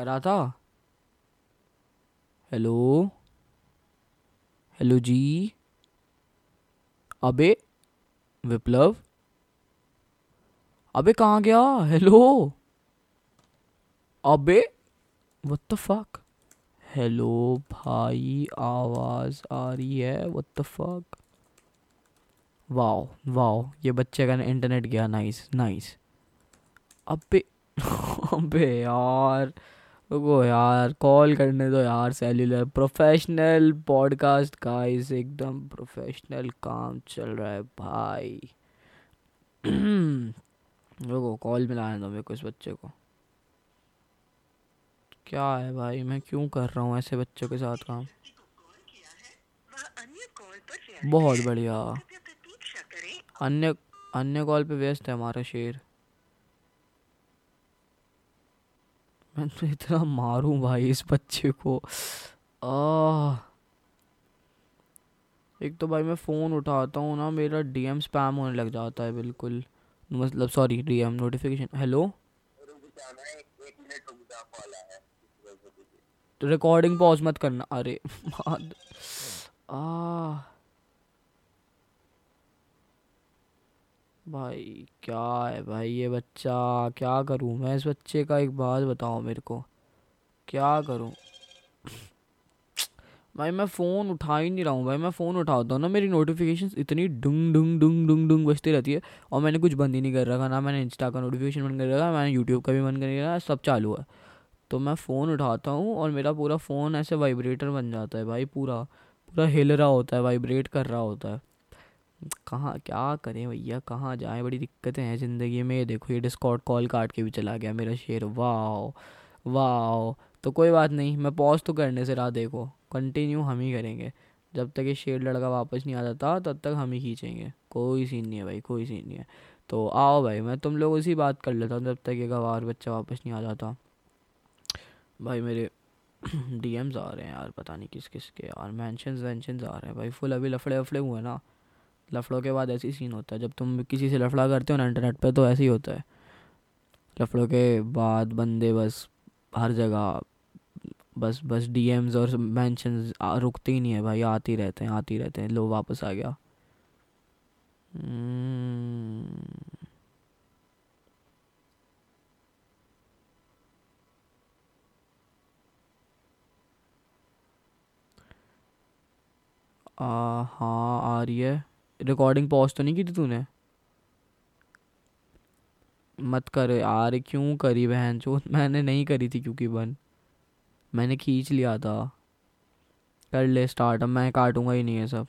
करा था। Hello hello ji? अबे, विप्लव? अबे कहाँ गया? हेलो अबे व्हाट द फक हेलो भाई, आवाज़ आ रही है what the fuck wow wow ये बच्चे का इंटरनेट गया नाइस नाइस अबे अबे यार। रुको यार कॉल करने दो यार सेल्यूलर प्रोफेशनल पॉडकास्ट गाइस एकदम प्रोफेशनल काम चल रहा है भाई। रुको कॉल मिलाने दो मेरे को इस बच्चे को। क्या है भाई, मैं क्यों कर रहा हूँ ऐसे बच्चों के साथ काम? बहुत बढ़िया। अन्य अन्य कॉल पे व्यस्त है हमारा शेर। मैं तो इतना मारूं भाई इस बच्चे को। आ एक तो भाई मैं फ़ोन उठाता हूँ ना, मेरा डीएम स्पैम होने लग जाता है बिल्कुल। मतलब सॉरी, डीएम नोटिफिकेशन, हेलो? तो रिकॉर्डिंग पॉज मत करना। अरे आ भाई, क्या है भाई ये बच्चा? क्या करूँ मैं इस बच्चे का? एक बात बताओ मेरे को। क्या करूँ? भाई मैं फ़ोन उठा ही नहीं रहा हूँ भाई, मैं फ़ोन उठाता हूँ ना, मेरी नोटिफिकेशन इतनी डुंग डुंग डुंग डुंग डुंग बजती रहती है और मैंने कुछ बंद ही नहीं कर रखा, ना मैंने इंस्टा का नोटिफिकेशन बंद कर रखा मैंने यूट्यूब का भी बंद कर रखा, सब चालू है। तो मैं फ़ोन उठाता हूँ और मेरा पूरा फ़ोन ऐसे वाइब्रेटर बन जाता है भाई, पूरा पूरा हिल रहा होता है वाइब्रेट कर रहा होता है। कहाँ, क्या करें भैया? कहाँ जाएँ? बड़ी दिक्कतें हैं ज़िंदगी में। देखो, ये डिस्कॉर्ड कॉल काट के भी चला गया मेरा शेर। वाह वाह तो कोई बात नहीं, मैं पॉज तो करने से रहा देखो। कंटिन्यू हम ही करेंगे। जब तक ये शेर लड़का वापस नहीं आ जाता, तब तक हम ही खींचेंगे। कोई सीन नहीं है भाई, कोई सीन नहीं है। तो आओ भाई, मैं तुम लोगों से बात कर लेता हूँ जब तक ये गवार बच्चा वापस नहीं आ जाता। भाई, मेरे डीएम्स आ रहे हैं यार, पता नहीं किस किस के यार। मैंशन वैंशन आ रहे हैं। भाई फुल अभी लफड़े वफड़े हुए ना। लफड़ों के बाद ऐसे सीन होता है। जब तुम किसी से लफड़ा करते हो ना इंटरनेट पे तो ऐसे ही होता है। लफड़ों के बाद बंदे बस हर जगह, बस बस डीएम्स और मेंशंस रुकते ही नहीं है भाई। आते रहते हैं, आते रहते हैं। लो वापस आ गया। हाँ आ रही है। रिकॉर्डिंग पॉज तो नहीं की थी तूने? मत कर यार, क्यों करी बहन जो मैंने नहीं करी थी क्योंकि बन। मैंने खींच लिया था। कर ले स्टार्ट अब मैं काटूँगा ही नहीं है सब।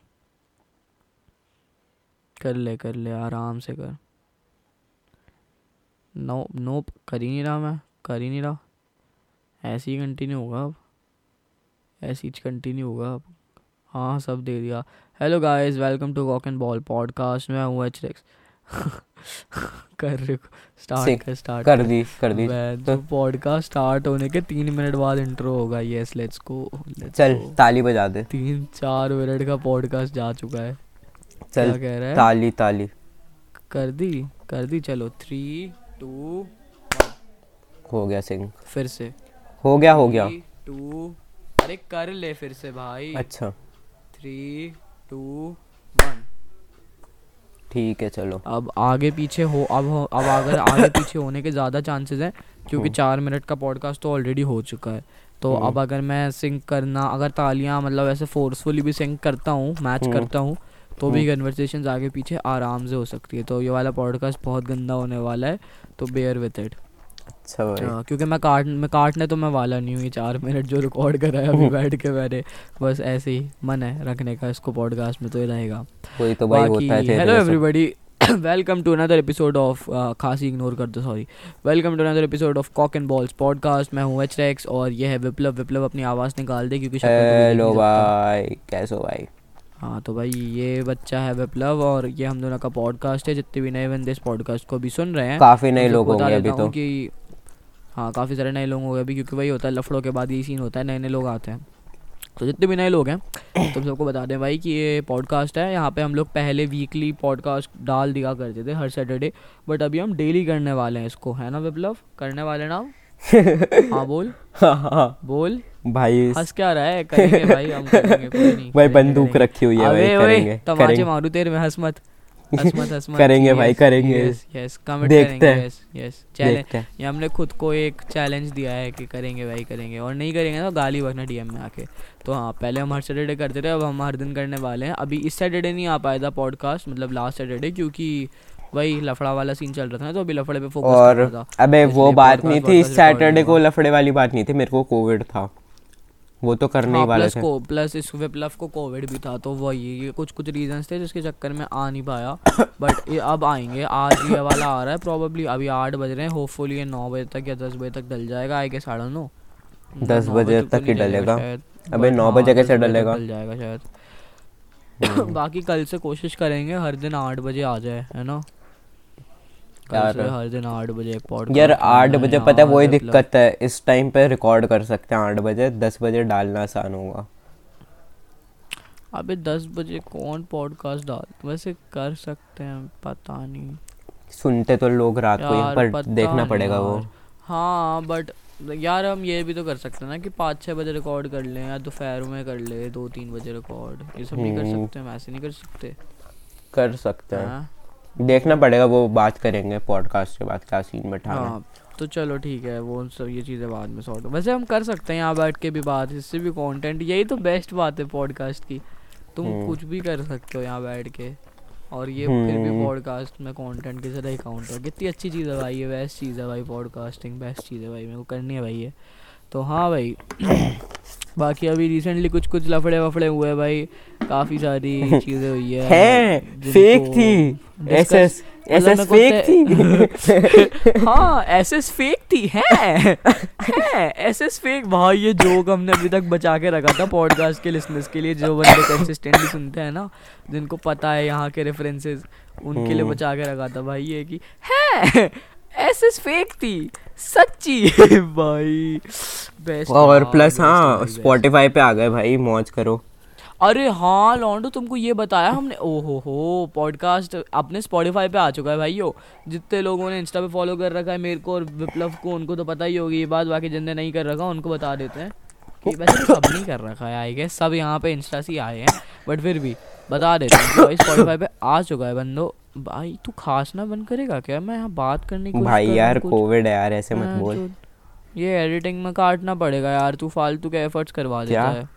कर ले कर ले, आराम से कर। नो नो कर ही नहीं रहा मैं, कर ही नहीं रहा। ऐसे ही कंटिन्यू होगा अब। ऐसे ही कंटिन्यू होगा अब। हाँ सब दे दिया। Hello guys welcome to walk and ball podcast में हूँ एच रेक्स कर रहे स्टार्ट कर स्टार्ट कर दी कर दी। तो पॉडकास्ट स्टार्ट होने के तीन मिनट बाद इंट्रो होगा. यस लेट्स गो चल ताली बजा दे। तीन चार मिनट का पॉडकास्ट जा चुका है। चल कह रहा है? ताली ताली। कर दी कर दी चलो। थ्री टू हो गया सिंह फिर से। हो गया हो गया। टू अरे कर ले फिर से भाई। अच्छा। थ्री टू वन ठीक है चलो अब आगे पीछे हो अब हो, अब अगर आगे पीछे होने के ज़्यादा चांसेस हैं क्योंकि हम्म। चार मिनट का पॉडकास्ट तो ऑलरेडी हो चुका है तो हम्म। अब अगर मैं सिंक करना अगर तालियाँ मतलब ऐसे फोर्सफुली भी सिंक करता हूँ मैच हम्म। करता हूँ तो भी कन्वर्सेशन आगे पीछे आराम से हो सकती है तो ये वाला पॉडकास्ट बहुत गंदा होने वाला है तो बेयर विथ इट अच्छा भाई। हाँ, क्योंकि मैं काट मैं काटने तो मैं वाला नहीं हूँ ये चार मिनट जो रिकॉर्ड करा है अभी बैठ के मैंने बस ऐसे ही मन है रखने का इसको पॉडकास्ट में तो ये रहेगा। कोई तो भाई होता है hello everybody welcome to another episode of खासी इग्नोर कर दो sorry welcome to another episode of cock and balls podcast मैं हूँ एच रेक्स और ये है विप्लव। विप्लव अपनी आवाज़ निकाल दे क्योंकि हेलो भाई कैसे हो भाई? हाँ तो भाई ये बच्चा है विप्लव और ये हम दोनों का पॉडकास्ट है। जितने भी नए बंदे इस पॉडकास्ट को भी सुन रहे हैं काफ़ी नए लोग होंगे अभी तो। कि हाँ काफ़ी सारे नए लोग हो गए अभी क्योंकि वही होता है लफड़ों के बाद यही सीन होता है नए नए लोग आते हैं। तो जितने भी नए लोग हैं तुम सबको बता दें भाई कि ये पॉडकास्ट है यहाँ पे हम लोग पहले वीकली पॉडकास्ट डाल दिया करते थे हर सैटरडे बट अभी हम डेली करने वाले हैं इसको है ना विप्लव? करने वाले ना हाँ बोल। हाँ, बोल। भाई हंस क्या रहा है? करेंगे भाई हम करेंगे कोई नहीं भाई बंदूक रखी हुई है भाई करेंगे तमाचे मारू तेरे में हंस मत। करेंगे भाई, करेंगे। यस यस कमेंट देखते करेंगे हैं। यस यस चैलेंज ये हमने खुद को एक चैलेंज दिया है कि करेंगे भाई करेंगे। और नहीं करेंगे तो गाली बकना डीएम में आके। तो हाँ पहले हम हर सैटरडे करते थे अब हम हर दिन करने वाले हैं। अभी इस सैटरडे नहीं आ पाया था पॉडकास्ट मतलब लास्ट सैटरडे क्योंकि वही लफड़ा वाला सीन चल रहा था ना तो अभी लफड़े पे फोकस और कर रहा था। अबे वो बात नहीं थी इस सैटरडे को लफड़े वाली बात नहीं थी मेरे को कोविड था। वो तो करने ही हाँ वाले थे को प्लस इस विप्लव को कोविड भी था तो वही ये कुछ कुछ रीजंस थे जिसके चक्कर में आ नहीं पाया बट ये अब आएँगे आज ये वाला आ रहा है प्रॉब्ली अभी आठ बज रहे हैं होपफुली ये नौ बजे तक या दस बजे तक डल जाएगा आई के साढ़े नौ दस बजे तो तक ही डलेगा। अबे नौ हाँ, बजे कैसे डलेगा? डल जाएगा शायद हम्म। बाकी कल से कोशिश करेंगे हर दिन आठ बजे आ जाए है ना यार- हर दिन आठ बजे पॉडकास्ट यार आठ बजे पता है वही दिक्कत है इस टाइम पे रिकॉर्ड कर सकते हैं आठ बजे दस बजे डालना आसान होगा। अबे दस बजे कौन पॉडकास्ट डाल वैसे कर सकते हैं पता नहीं। सुनते तो लोग रात को ही पर देखना पड़ेगा वो। हाँ बट यार हम ये भी तो कर सकते हैं ना कि पाँच छः बजे रिकॉर्ड कर लें या दोपहर में कर ले दो तीन बजे रिकॉर्ड ये सब नहीं कर हम्म। सकते हम ऐसे नहीं कर सकते। कर सकते हैं। हाँ। देखना पड़ेगा वो बात करेंगे पॉडकास्ट के बाद क्या सीन बैठाना है। तो चलो ठीक है वो सब ये चीज़ें बाद में सॉर्ट वैसे हम कर सकते हैं यहाँ बैठ के भी बात इससे भी कंटेंट यही तो बेस्ट बात है पॉडकास्ट की तुम हम्म। कुछ भी कर सकते हो यहाँ बैठ के और ये फिर भी हम्म। पॉडकास्ट में कंटेंट की तरह ही काउंट है कितनी अच्छी चीज़ है भाई ये बेस्ट चीज़ है भाई पॉडकास्टिंग बेस्ट चीज़ है भाई मेरे को करनी है भाई ये तो हाँ भाई बाकी अभी रिसेंटली कुछ कुछ लफड़े वफड़े हुए हैं भाई। काफ़ी सारी चीज़ें हुई है। हैं फेक थी। एसएस एसएस फेक थी। हाँ एसएस फेक थी है। है एसएस फेक भाई ये जोक हमने अभी तक बचा के रखा था पॉडकास्ट के लिसनर्स के लिए जो बंदे कंसिस्टेंटली सुनते हैं ना जिनको पता है यहाँ के रेफरेंसेस उनके लिए हम्म। बचा के रखा था भाई ये कि है एसएस फेक थी। सच्ची। भाई बेस्ट और प्लस हाँ स्पॉटिफाई पे आ गए भाई मौज करो। अरे हाँ लॉन्डो तुमको ये बताया हमने ओहो हो पॉडकास्ट अपने स्पॉटिफाई पे आ चुका है भाइयों। जितने लोगों ने इंस्टा पे फॉलो कर रखा है मेरे को और विप्लव को उनको तो पता ही होगी ये बात बाकी जिनने नहीं कर रखा उनको बता देते हैं कि वैसे तो सब नहीं कर रखा है आई गेस सब यहाँ पे इंस्टा से आए हैं बट फिर भी बता देते हैं भाई स्पॉटिफाई पे आ चुका है बंदो। भाई तू खास ना बंद करेगा क्या? मैं यहाँ बात करने की भाई यार कोविड है यार ऐसे मत हाँ, बोल। तो ये एडिटिंग में काटना पड़ेगा यार तू फालतू के एफर्ट्स करवा देता है।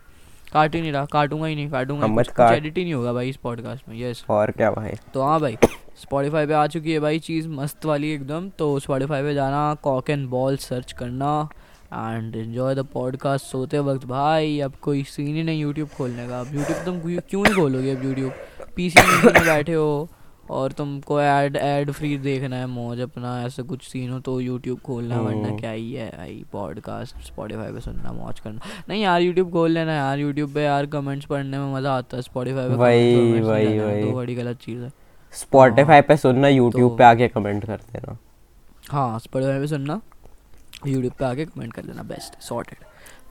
काट ही नहीं रहा काटूँगा ही नहीं काटूँगा कुछ कुछ। एडिट ही नहीं होगा भाई इस पॉडकास्ट में यस और क्या भाई? तो हाँ भाई स्पॉटिफाई पे आ चुकी है भाई चीज़ मस्त वाली एकदम। तो स्पॉटिफाई पे जाना कॉक एंड बॉल सर्च करना एंड एंजॉय द पॉडकास्ट सोते वक्त। भाई अब कोई सीन ही नहीं यूट्यूब खोलने का। अब यूट्यूब तुम क्यों- नहीं खोलोगे अब यूट्यूब पीसी में बैठे हो और तुमको ऐड ऐड फ्री देखना है मौज अपना ऐसा कुछ सीन हो तो यूट्यूब खोलना वरना हम्म। क्या ही है भाई पॉडकास्ट स्पॉटिफाई पे सुनना मौज करना। नहीं यार यूट्यूब खोल लेना यार यूट्यूब पे यार कमेंट्स पढ़ने में मज़ा आता है स्पॉटिफाई पे वही, नहीं वही, वही। तो बड़ी गलत चीज़ है। स्पॉटिफाई पे सुनना यूट्यूब तो- पे आके कमेंट कर देना। हाँ स्पॉटिफाई पे सुनना यूट्यूब पे आके कमेंट कर लेना बेस्ट सॉर्टेड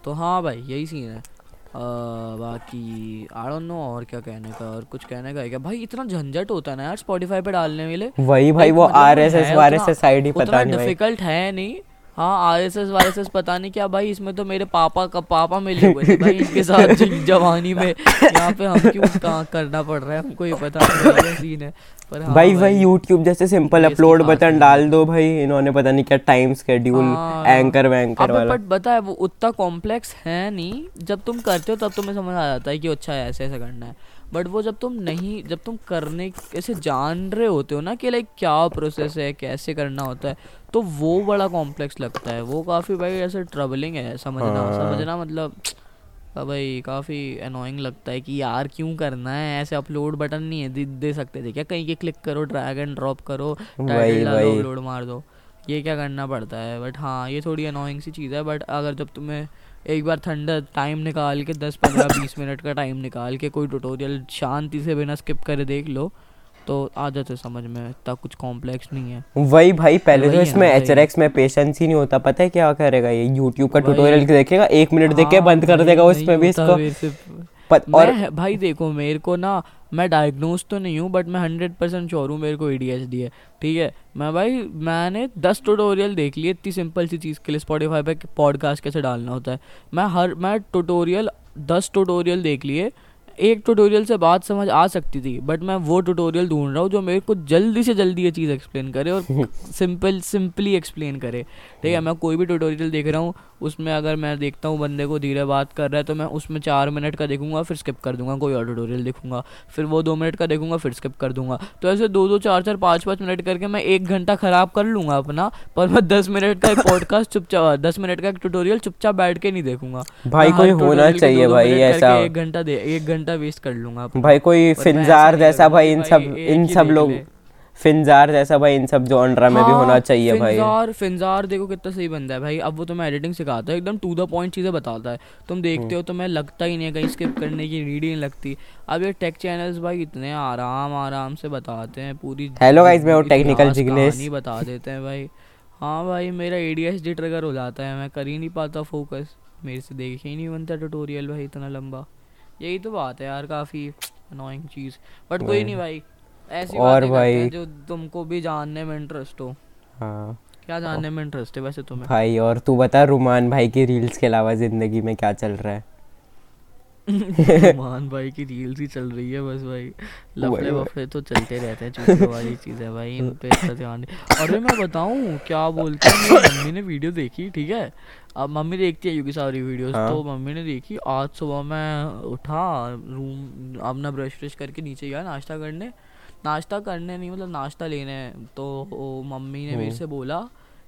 तो हाँ भाई यही सीन है। बाकी आई डोंट नो और क्या कहने का और कुछ कहने का है क्या? भाई इतना झंझट होता है ना यार स्पॉटिफाई पे डालने में लिए। वही भाई वो मतलब आर एस एस है वार एस उतना- एस साइड ही पता नहीं डिफ़िकल्ट है नहीं। हाँ आर एस एस वार एस एस पता नहीं क्या भाई इसमें तो मेरे पापा का पापा मिले हुए थे भाई इनके साथ जवानी में। यहाँ पे हम क्यों कहाँ करना पड़ रहा है हमको ये पता नहीं सीन है। पर हाँ भाई भाई। यूट्यूब जैसे सिंपल अपलोड बटन डाल दो भाई इन्होंने पता नहीं क्या टाइम स्केड्यूल। एंकर वैंकर वाला। बट बता है वो उतना कॉम्प्लेक्स है नहीं। जब तुम करते हो तब तुम्हें समझ आ जाता है कि अच्छा ऐसे ऐसे करना है। बट वो जब तुम नहीं जब तुम करने ऐसे जान रहे होते हो ना कि लाइक क्या प्रोसेस है कैसे करना होता है तो वो बड़ा कॉम्प्लेक्स लगता है। वो काफ़ी भाई ऐसे ट्रबलिंग है समझना हाँ। समझना मतलब भाई काफ़ी अनोइंग लगता है कि यार क्यों करना है? ऐसे अपलोड बटन नहीं है दे, दे सकते थे क्या? कहीं के क्लिक करो ड्रैग एंड ड्रॉप करो टाइटल डालो अपलोड मार दो। ये क्या करना पड़ता है? बट हाँ ये थोड़ी अनोइंग सी चीज़ है बट अगर जब तुम्हें एक बार थंडर टाइम निकाल के दस पंद्रह बीस मिनट का टाइम निकाल के कोई ट्यूटोरियल शांति से बिना स्किप कर देख लो तो आ जाते समझ में इतना कुछ कॉम्प्लेक्स नहीं है। वही भाई पहले तो इसमें एच भाई। में पेशेंस ही नहीं होता पता है क्या करेगा ये? यूट्यूब का ट्यूटोरियल देखेगा एक मिनट देख के हाँ बंद कर देगा उसमें भी इसको। पत, और भाई देखो मेरे को ना मैं डायग्नोज तो नहीं हूँ बट मैं हंड्रेड परसेंट श्योर हूँ मेरे को एडीएचडी है ठीक है? मैं भाई मैंने दस ट्यूटोरियल देख लिए इतनी सिंपल सी चीज़ के लिए स्पॉटिफाई पे पॉडकास्ट कैसे डालना होता है। मैं हर मैं ट्यूटोरियल दस ट्यूटोरियल देख लिए एक ट्यूटोरियल से बात समझ आ सकती थी बट मैं वो ट्यूटोरियल ढूंढ रहा हूँ जो मेरे को जल्दी से जल्दी ये चीज़ एक्सप्लेन करे और सिंपल सिंपली एक्सप्लेन करे। ठीक है मैं कोई भी ट्यूटोरियल देख रहा हूँ उसमें अगर मैं देखता हूँ बंदे को धीरे बात कर रहा है तो मैं उसमें चार मिनट का देखूँगा फिर स्किप कर दूँगा कोई और ट्यूटोरियल देखूँगा फिर वो दो मिनट का देखूँगा फिर स्किप कर दूँगा। तो ऐसे दो दो चार चार पाँच पाँच मिनट करके मैं एक घंटा ख़राब कर लूँगा अपना पर मैं दस मिनट का एक पॉडकास्ट चुपचाप दस मिनट का एक ट्यूटोरियल चुपचाप बैठ के नहीं देखूँगा। भाई कोई होना चाहिए भाई ऐसा। एक घंटा एक घंटा वेस्ट कर लूँगा भाई कोई फिंजार जैसा भाई इन सब इन सब लोग ले। फिंजार जैसा भाई इन सब जॉनरा में भी हाँ, होना चाहिए भाई। फिंजार फिंजार देखो कितना सही बंदा है भाई। अब वो तुम्हें एडिटिंग सिखाता है एकदम टू द पॉइंट चीज़ें बताता है। तुम देखते हम्म। हो तुम्हें लगता ही नहीं है कहीं स्किप करने की नीड ही नहीं लगती। अब ये टेक चैनल्स भाई इतने आराम आराम से बताते हैं पूरी Hello guys, मैं हूँ इतिहास, Technical Jignesh। कहानी बता देते हैं भाई। हाँ भाई मेरा एडीएचडी ट्रिगर हो जाता है मैं कर ही नहीं पाता फोकस मेरे से देख ही नहीं बनता ट्यूटोरियल भाई इतना लंबा। यही तो बात है यार काफ़ी अनोइंग चीज़। बट कोई नहीं भाई ऐसी और भाई- जो तुमको भी जानने में इंटरेस्ट हो। हाँ। क्या जानने में इंटरेस्ट है वैसे तुम्हें? भाई और तू बता रुमान भाई की रील्स के अलावा ज़िंदगी में क्या चल रहा है? मान भाई की रील्स ही चल रही है बस भाई। लफड़े वफड़े तो चलते रहते हैं चूतियों वाली चीज़ है भाई इन पे इतना ध्यान नहीं अरे मैं बताऊँ क्या बोलते हैं मम्मी ने वीडियो देखी ठीक है? अब मम्मी देखती है युगी सारी वीडियोस हाँ। तो मम्मी ने देखी। आज सुबह मैं उठा रूम अपना ब्रश व्रश करके नीचे गया नाश्ता करने। नाश्ता करने नहीं मतलब नाश्ता लेने तो वो मम्मी ने मेरे। से बोला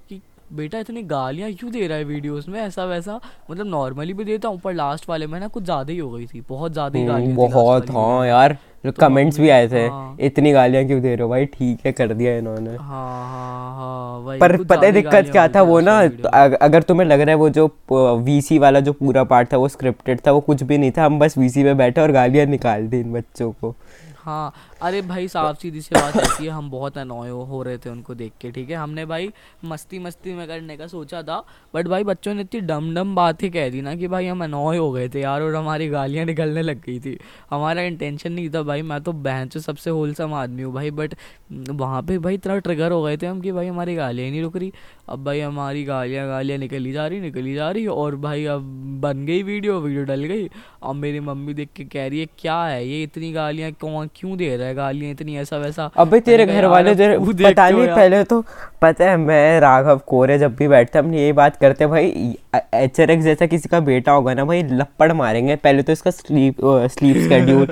कि बेटा इतनी गालियाँ क्यों दे रहा है वीडियोस में ऐसा वैसा मतलब नॉर्मली भी देता हूँ पर लास्ट वाले में ना कुछ ज़्यादा ही हो गई थी बहुत ज़्यादा ही गालियाँ बहुत हाँ में। यार कमेंट्स भी आए थे हाँ। इतनी गालियाँ क्यों दे रहे हो भाई ठीक है कर दिया इन्होंने हाँ हाँ हाँ पर पता है दिक्कत क्या था वो ना तो में। अगर तुम्हें लग रहा है वो जो वीसी वाला जो पूरा पार्ट था वो स्क्रिप्टेड था वो कुछ भी नहीं था हम बस वीसी पे बैठे और गालियाँ निकाल दी इन बच्चों को हाँ अरे भाई साफ़ सीधी सी बात ऐसी है हम बहुत अनॉय हो, रहे थे उनको देख के ठीक है? हमने भाई मस्ती मस्ती में करने का सोचा था बट भाई बच्चों ने इतनी डम डम बात ही कह दी ना कि भाई हम अनॉय हो गए थे यार और हमारी गालियाँ निकलने लग गई थी। हमारा इंटेंशन नहीं था भाई मैं तो बहन से सबसे होलसम आदमी हूँ भाई बट वहाँ पर भाई इतना ट्रिगर हो गए थे हम कि भाई हमारी गालियाँ नहीं रुक रही। अब भाई हमारी गालियाँ गालियाँ निकली जा रही निकली जा रही और भाई अब बन गई वीडियो वीडियो डल गई। अब मेरी मम्मी देख के कह रही है क्या है ये इतनी गालियाँ कौन क्यों दे रहा है? गालियाँ इतनी ऐसा वैसा अबे तेरे घर वाले तू पता नहीं पहले तो पता है मैं राघव कोरे जब भी बैठते हम यही बात करते भाई एच आर जैसा किसी का बेटा होगा ना भाई लपड़ मारेंगे पहले तो इसका स्लीप स्लीप स्केड्यूल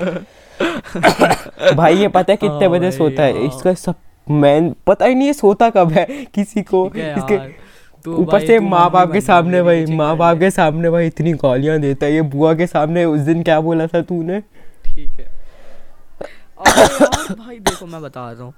भाई ये पता है कितने हाँ बजे सोता है? हाँ। इसका सब मैं पता ही नहीं है सोता कब है किसी को इसके ऊपर से माँ बाप के सामने भाई माँ बाप के सामने भाई इतनी गालियाँ देता है ये बुआ के सामने उस दिन क्या बोला था तूने? ठीक है। भाई देखो मैं बता रहा हूँ।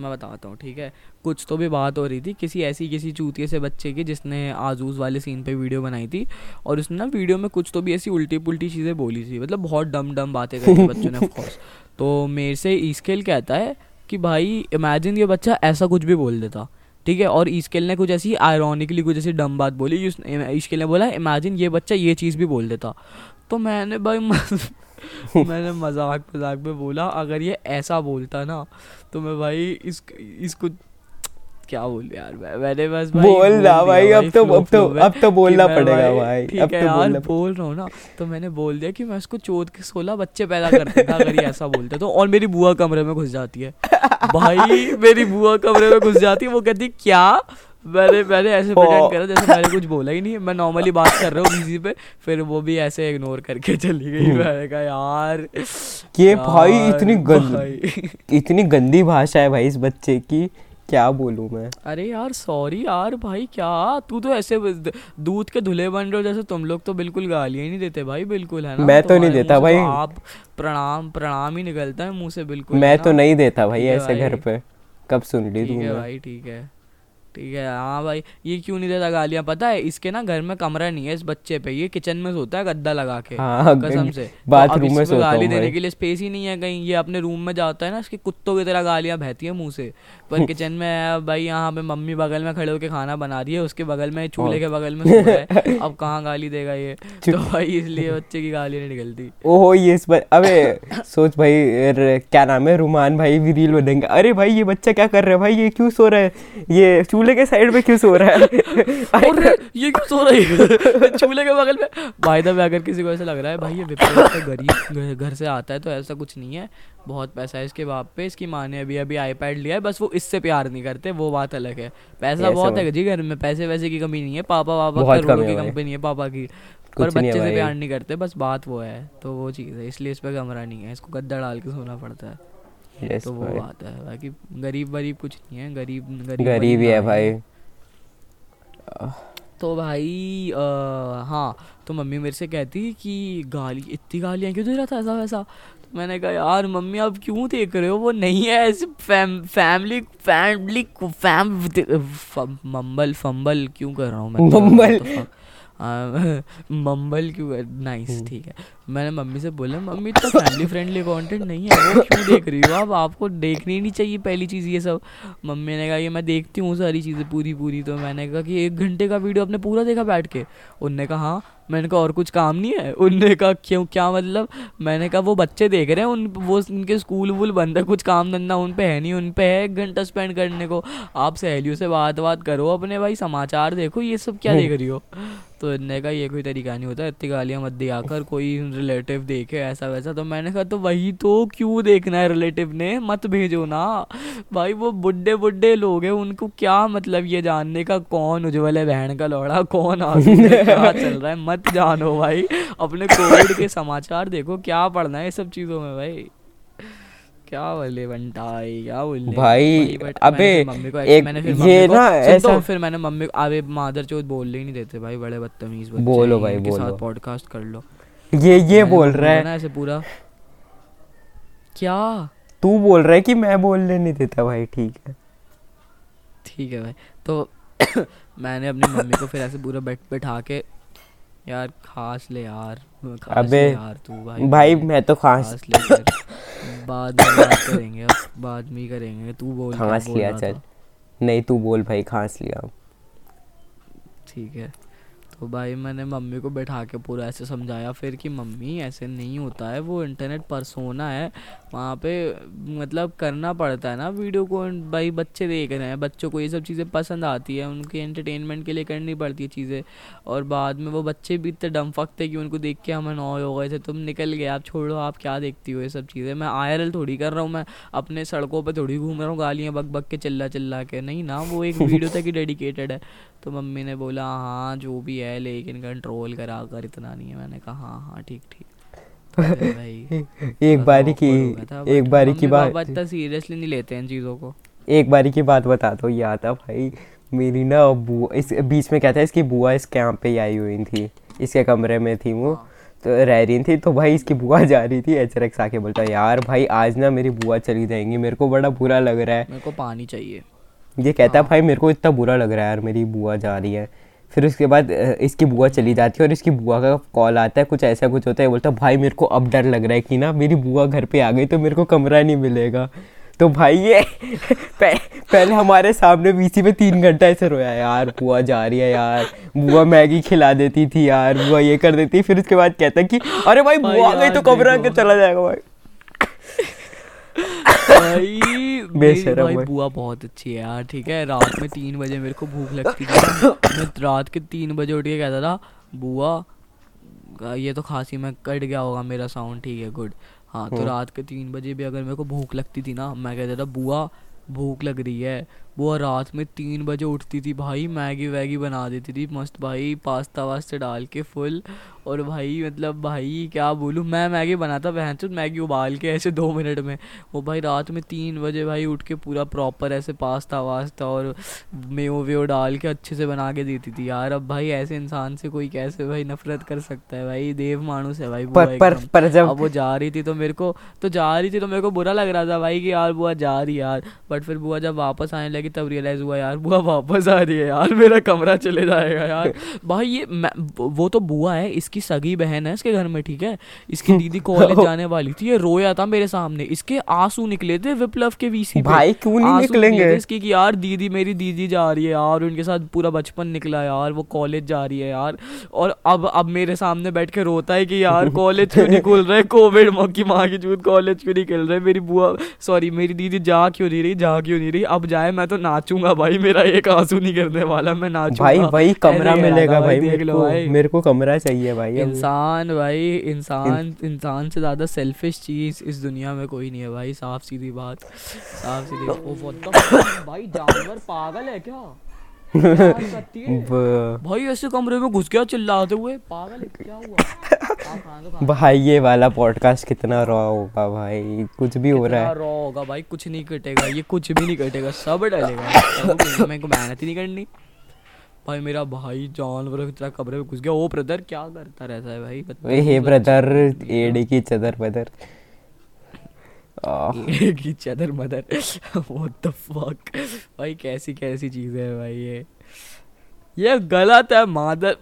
मैं बताता हूँ ठीक है? कुछ तो भी बात हो रही थी किसी ऐसी किसी चूतिए से बच्चे की जिसने आजूज वाले सीन पे वीडियो बनाई थी और उसने ना वीडियो में कुछ तो भी ऐसी उल्टी पुल्टी चीज़ें बोली थी। मतलब बहुत डम डम बातें करी थी बच्चों ने ऑफकोर्स तो मेरे से ईस्केल कहता है कि भाई इमेजिन ये बच्चा ऐसा कुछ भी बोल देता ठीक है? और ईस्केल ने कुछ ऐसी आयरॉनिकली कुछ ऐसी डम बात बोली ईस्केल ने बोला इमेजिन ये बच्चा ये चीज़ भी बोल देता। तो मैंने भाई मज- मैंने मज़ाक मज़ाक में बोला अगर ये ऐसा बोलता ना तो मैं भाई इस इसको क्या बोल यार मैं? मैंने बस भाई बोल ना दिया भाई अब तो अब तो अब तो बोलना पड़ेगा भाई ठीक अब है तो यार बोल रहा हूँ ना तो मैंने बोल दिया कि मैं इसको चोद के सोलह बच्चे पैदा कर देता अगर ये ऐसा बोलते तो और मेरी बुआ कमरे में घुस जाती है। भाई मेरी बुआ कमरे में घुस जाती है वो कहती क्या? मैंने मैंने ऐसे प्रिटेंड करा जैसे मैंने कुछ बोला ही नहीं मैं नॉर्मली बात कर रहा हूँ किसी पे फिर वो भी ऐसे इग्नोर करके चली गई। मैंने कहा यार ये भाई इतनी गंद इतनी गंदी भाषा है भाई इस बच्चे की क्या बोलूँ मैं? अरे यार सॉरी यार भाई क्या? तू तो ऐसे दूध के धुले बन रहे हो जैसे तुम लोग तो बिल्कुल गालियाँ ही नहीं देते भाई बिल्कुल है ना? मैं तो नहीं देता तो भाई। आप प्रणाम प्रणाम ही निकलता है मुँह से बिल्कुल मैं तो नहीं देता भाई ऐसे घर पे। कब सुन ली ठीक है भाई ठीक है। ठीक है। हाँ भाई ये क्यों नहीं देता गालियाँ? पता है इसके ना घर में कमरा नहीं है इस बच्चे पे। ये किचन में सोता है गद्दा लगा के हाँ कसम से। तो बाथरूम में सोता गाली देने के लिए स्पेस ही नहीं है कहीं। ये अपने रूम में जाता है ना इसके कुत्तों की तरह गालियाँ बहती है मुँह से। पर किचन में है भाई यहाँ पे मम्मी बगल में खड़े होकर खाना बना रही है उसके बगल में चूल्हे के बगल में सो रहा है। अब कहाँ गाली देगा ये? तो भाई इसलिए बच्चे की गाली नहीं निकलती। ओहो ये इस बार अबे सोच भाई क्या नाम है रुमान भाई भी रील बनेंगे। अरे भाई ये बच्चा क्या कर रहा है? भाई ये क्यों सो रहा है? ये चूल्हे के साइड में क्यों सो रहा है? और ये क्यों सो रही है? चूल्हे के बगल में। भाई दबे अगर किसी को ऐसा लग रहा है भाई ये विप्लव तो गरीब घर- घर से आता है तो ऐसा कुछ नहीं है। बहुत पैसा है इसके बाप पे इसकी माँ ने अभी अभी आईपैड लिया है बस वो इससे प्यार नहीं करते वो बात अलग है। पैसा बहुत है जी घर में पैसे वैसे की कमी नहीं है पापा वापा करोड़ों की कंपनी है पापा की पर बच्चे से प्यार नहीं करते बस बात वो है तो वो चीज़ है इसलिए इस पर कमरा नहीं है इसको गद्दा डाल के सोना पड़ता है। Yes, तो वो। बात है बाकी गरीब वरीब कुछ नहीं है गरीब गरीब गरीब ही है भाई। तो भाई आ, हाँ तो मम्मी मेरे से कहती कि गाली इतनी गालियाँ क्यों दे रहा था ऐसा वैसा? तो मैंने कहा यार मम्मी आप क्यों देख रहे हो? वो नहीं है ऐसे fam family family fam mumble fumble क्यों कर रहा हूँ मैं? मम्बल। मम्बल क्यों नाइस ठीक है। मैंने मम्मी से बोला मम्मी तो फैमिली फ्रेंडली कंटेंट नहीं है वो क्यों देख रही हो? आप आपको देखनी ही नहीं चाहिए पहली चीज़ ये सब। मम्मी ने कहा ये मैं देखती हूँ सारी चीज़ें पूरी पूरी तो मैंने कहा कि एक घंटे का वीडियो आपने पूरा देखा बैठ के? उनने कहा हाँ मैंने कहा और कुछ काम नहीं है? उनने कहा क्यों क्या मतलब? मैंने कहा वो बच्चे देख रहे हैं उन वो उनके स्कूल वूल बंद है कुछ काम धंधा उन पे है नहीं उन पे है एक घंटा स्पेंड करने को। आप सहेलियों से बात बात करो अपने भाई समाचार देखो ये सब क्या देख रही हो? तो इनने कहा ये कोई तरीका नहीं होता इतनी गालियाँ मत दिया कर कोई रिलेटिव देखे ऐसा वैसा। तो मैंने कहा तो वही तो क्यों देखना है रिलेटिव ने? मत भेजो ना। भाई वो बुड्ढे बुढ़े लोग हैं उनको क्या मतलब ये जानने का? कौन उज्जवल है बहन का लौड़ा? कौन क्या चल रहा है? मत जानो भाई। अपने कोविड के समाचार देखो क्या पढ़ना है सब चीज़ों में भाई? क्या बोले बंटाई क्या बोले? भाई, but अबे, मम्मी को एक मैंने फिर ये ना ऐसा- फिर मैंने मम्मी को अबे मादर चौथ बोलने ही नहीं देते भाई बड़े बदतमीज बच्चे बोलो भाई, बोलो। साथ पॉडकास्ट कर लो। ये ये बोल रहा है। ना ऐसे पूरा। क्या? तू बोल रहा है कि मैं बोलने नहीं देता भाई ठीक है। ठीक है भाई। तो मैंने अपनी मम्मी को फिर ऐसे पूरा बैठ बैठा के यार खास ले यार खास अबे, ले यार तू भाई। भाई मैं तो खास, खास ले बाद में बात करेंगे अब बाद में करेंगे। तू बोल खास लिया चल। नहीं तू बोल भाई खास लिया। ठीक है। तो भाई मैंने मम्मी को बैठा के पूरा ऐसे समझाया फिर कि मम्मी ऐसे नहीं होता है वो इंटरनेट परसोना है वहाँ पे मतलब करना पड़ता है ना वीडियो को भाई बच्चे देख रहे हैं बच्चों को ये सब चीज़ें पसंद आती है उनके एंटरटेनमेंट के लिए करनी पड़ती है चीज़ें और बाद में वो बच्चे भी इतने डम थे कि उनको देख के हम अनॉय हो गए थे तुम निकल गए आप छोड़ो आप क्या देखती हो ये सब चीज़ें मैं आई थोड़ी कर रहा हूँ मैं अपने सड़कों पर थोड़ी घूम रहा हूँ गालियाँ बक बक के चिल्ला चिल्ला के नहीं ना वो एक वीडियो तक ही डेडिकेटेड है। तो मम्मी ने बोला हाँ जो भी है लेकिन कंट्रोल करा कर इतना नहीं है। मैंने कहा हाँ हाँ ठीक ठीक। एक बारी की हो था, एक बारी की बात इतना सीरियसली नहीं लेते हैं चीज़ों को। एक बारी की बात बता दो ये आता भाई? मेरी ना बुआ इस बीच में क्या था इसकी बुआ इसके यहाँ पे ही आई हुई थी। इसके कमरे में थी वो। हाँ। तो रह रही थी तो भाई इसकी बुआ जा रही थी एच एक्स आके बोलता यार भाई आज ना मेरी बुआ चली जाएँगी मेरे को बड़ा बुरा लग रहा है। मेरे को पानी चाहिए। ये कहता है हाँ। भाई मेरे को इतना बुरा लग रहा है यार मेरी बुआ जा रही है। फिर उसके बाद इसकी बुआ चली जाती है और इसकी बुआ का कॉल आता है कुछ ऐसा कुछ होता है बोलता है, भाई मेरे को अब डर लग रहा है कि ना मेरी बुआ घर पे आ गई तो मेरे को कमरा नहीं मिलेगा। तो भाई ये पह, पहले हमारे सामने बीसी में तीन घंटा ऐसे रोया यार बुआ जा रही है यार बुआ मैगी खिला देती थी यार बुआ ये कर देती फिर उसके बाद कहता कि अरे भाई भाई बुआ गई तो कमरा के चला जाएगा भाई। भाई मेरी भाई। बुआ बहुत अच्छी है यार ठीक है रात में तीन बजे मेरे को भूख लगती थी मैं रात के तीन बजे उठ के कहता था बुआ ये तो खासी में कट गया होगा मेरा साउंड ठीक है गुड हाँ तो हम्म। रात के तीन बजे भी अगर मेरे को भूख लगती थी ना मैं कहता था बुआ भूख लग रही है बुआ रात में तीन बजे उठती थी भाई मैगी वैगी बना देती थी मस्त भाई पास्ता वास्ता डाल के फुल। और भाई मतलब भाई क्या बोलूँ मैं मैगी बनाता बहन चुत मैगी उबाल के ऐसे दो मिनट में। वो भाई रात में तीन बजे भाई उठ के पूरा प्रॉपर ऐसे पास्ता वास्ता और मेयो वेयो डाल के अच्छे से बना के देती थी। यार अब भाई ऐसे इंसान से कोई कैसे भाई नफरत कर सकता है भाई? देव मानुस है भाई पर पर पर जब अब वो जा रही थी तो मेरे को तो जा रही थी तो मेरे को बुरा लग रहा था भाई कि यार बुआ जा रही यार। बट फिर बुआ जब वापस आने लगी जाएगी तब रियलाइज़ हुआ यार बुआ वापस आ रही है यार मेरा कमरा चले जाएगा यार। भाई ये वो तो बुआ है इसकी सगी बहन है इसके घर में ठीक है? इसकी दीदी कॉलेज जाने वाली थी ये रोया था मेरे सामने। इसके आँसू निकले थे विप्लव के वीसी भाई क्यों नहीं निकलेंगे? इसकी कि यार दीदी मेरी दीदी जा रही है यार उनके साथ पूरा बचपन निकला यार वो कॉलेज जा रही है यार। और अब अब मेरे सामने बैठ के रोता है कि यार कॉलेज क्यों नहीं खुल रहे? कोविड की माँ की जूत कॉलेज क्यों नहीं खेल रहे? मेरी बुआ सॉरी मेरी दीदी जा क्यों नहीं रही जा क्यों नहीं रही? अब जाए मैं तो नाचूँगा भाई मेरा एक आँसू नहीं गिरने वाला मैं नाचूँगा। भाई भाई कमरा मिलेगा भाई देख मेरे लो को भाई। मेरे को कमरा चाहिए भाई इंसान भाई इंसान इंसान से ज़्यादा सेल्फिश चीज़ इस दुनिया में कोई नहीं है भाई साफ़ सीधी बात साफ़ सीधी? भाई जानवर पागल है क्या? भाई ऐसे कमरे में घुस गया चिल्लाते हुए। पागल क्या हुआ? तो भाई ये वाला पॉडकास्ट कितना रॉ होगा भाई। कुछ भी हो रहा है। रॉ होगा भाई कुछ नहीं कटेगा ये कुछ भी नहीं कटेगा सब डलेगा। मेरे को मेहनत ही नहीं करनी। भाई मेरा भाई जानवर तरह कमरे में घुस गया। ओ ब्रदर क्या करता रहता है भाई? हे ब्रदर एडी की चदर बदर। की चदर मदर। व्हाट द फक भाई कैसी कैसी चीज़ें है भाई ये। ये गलत है मादर।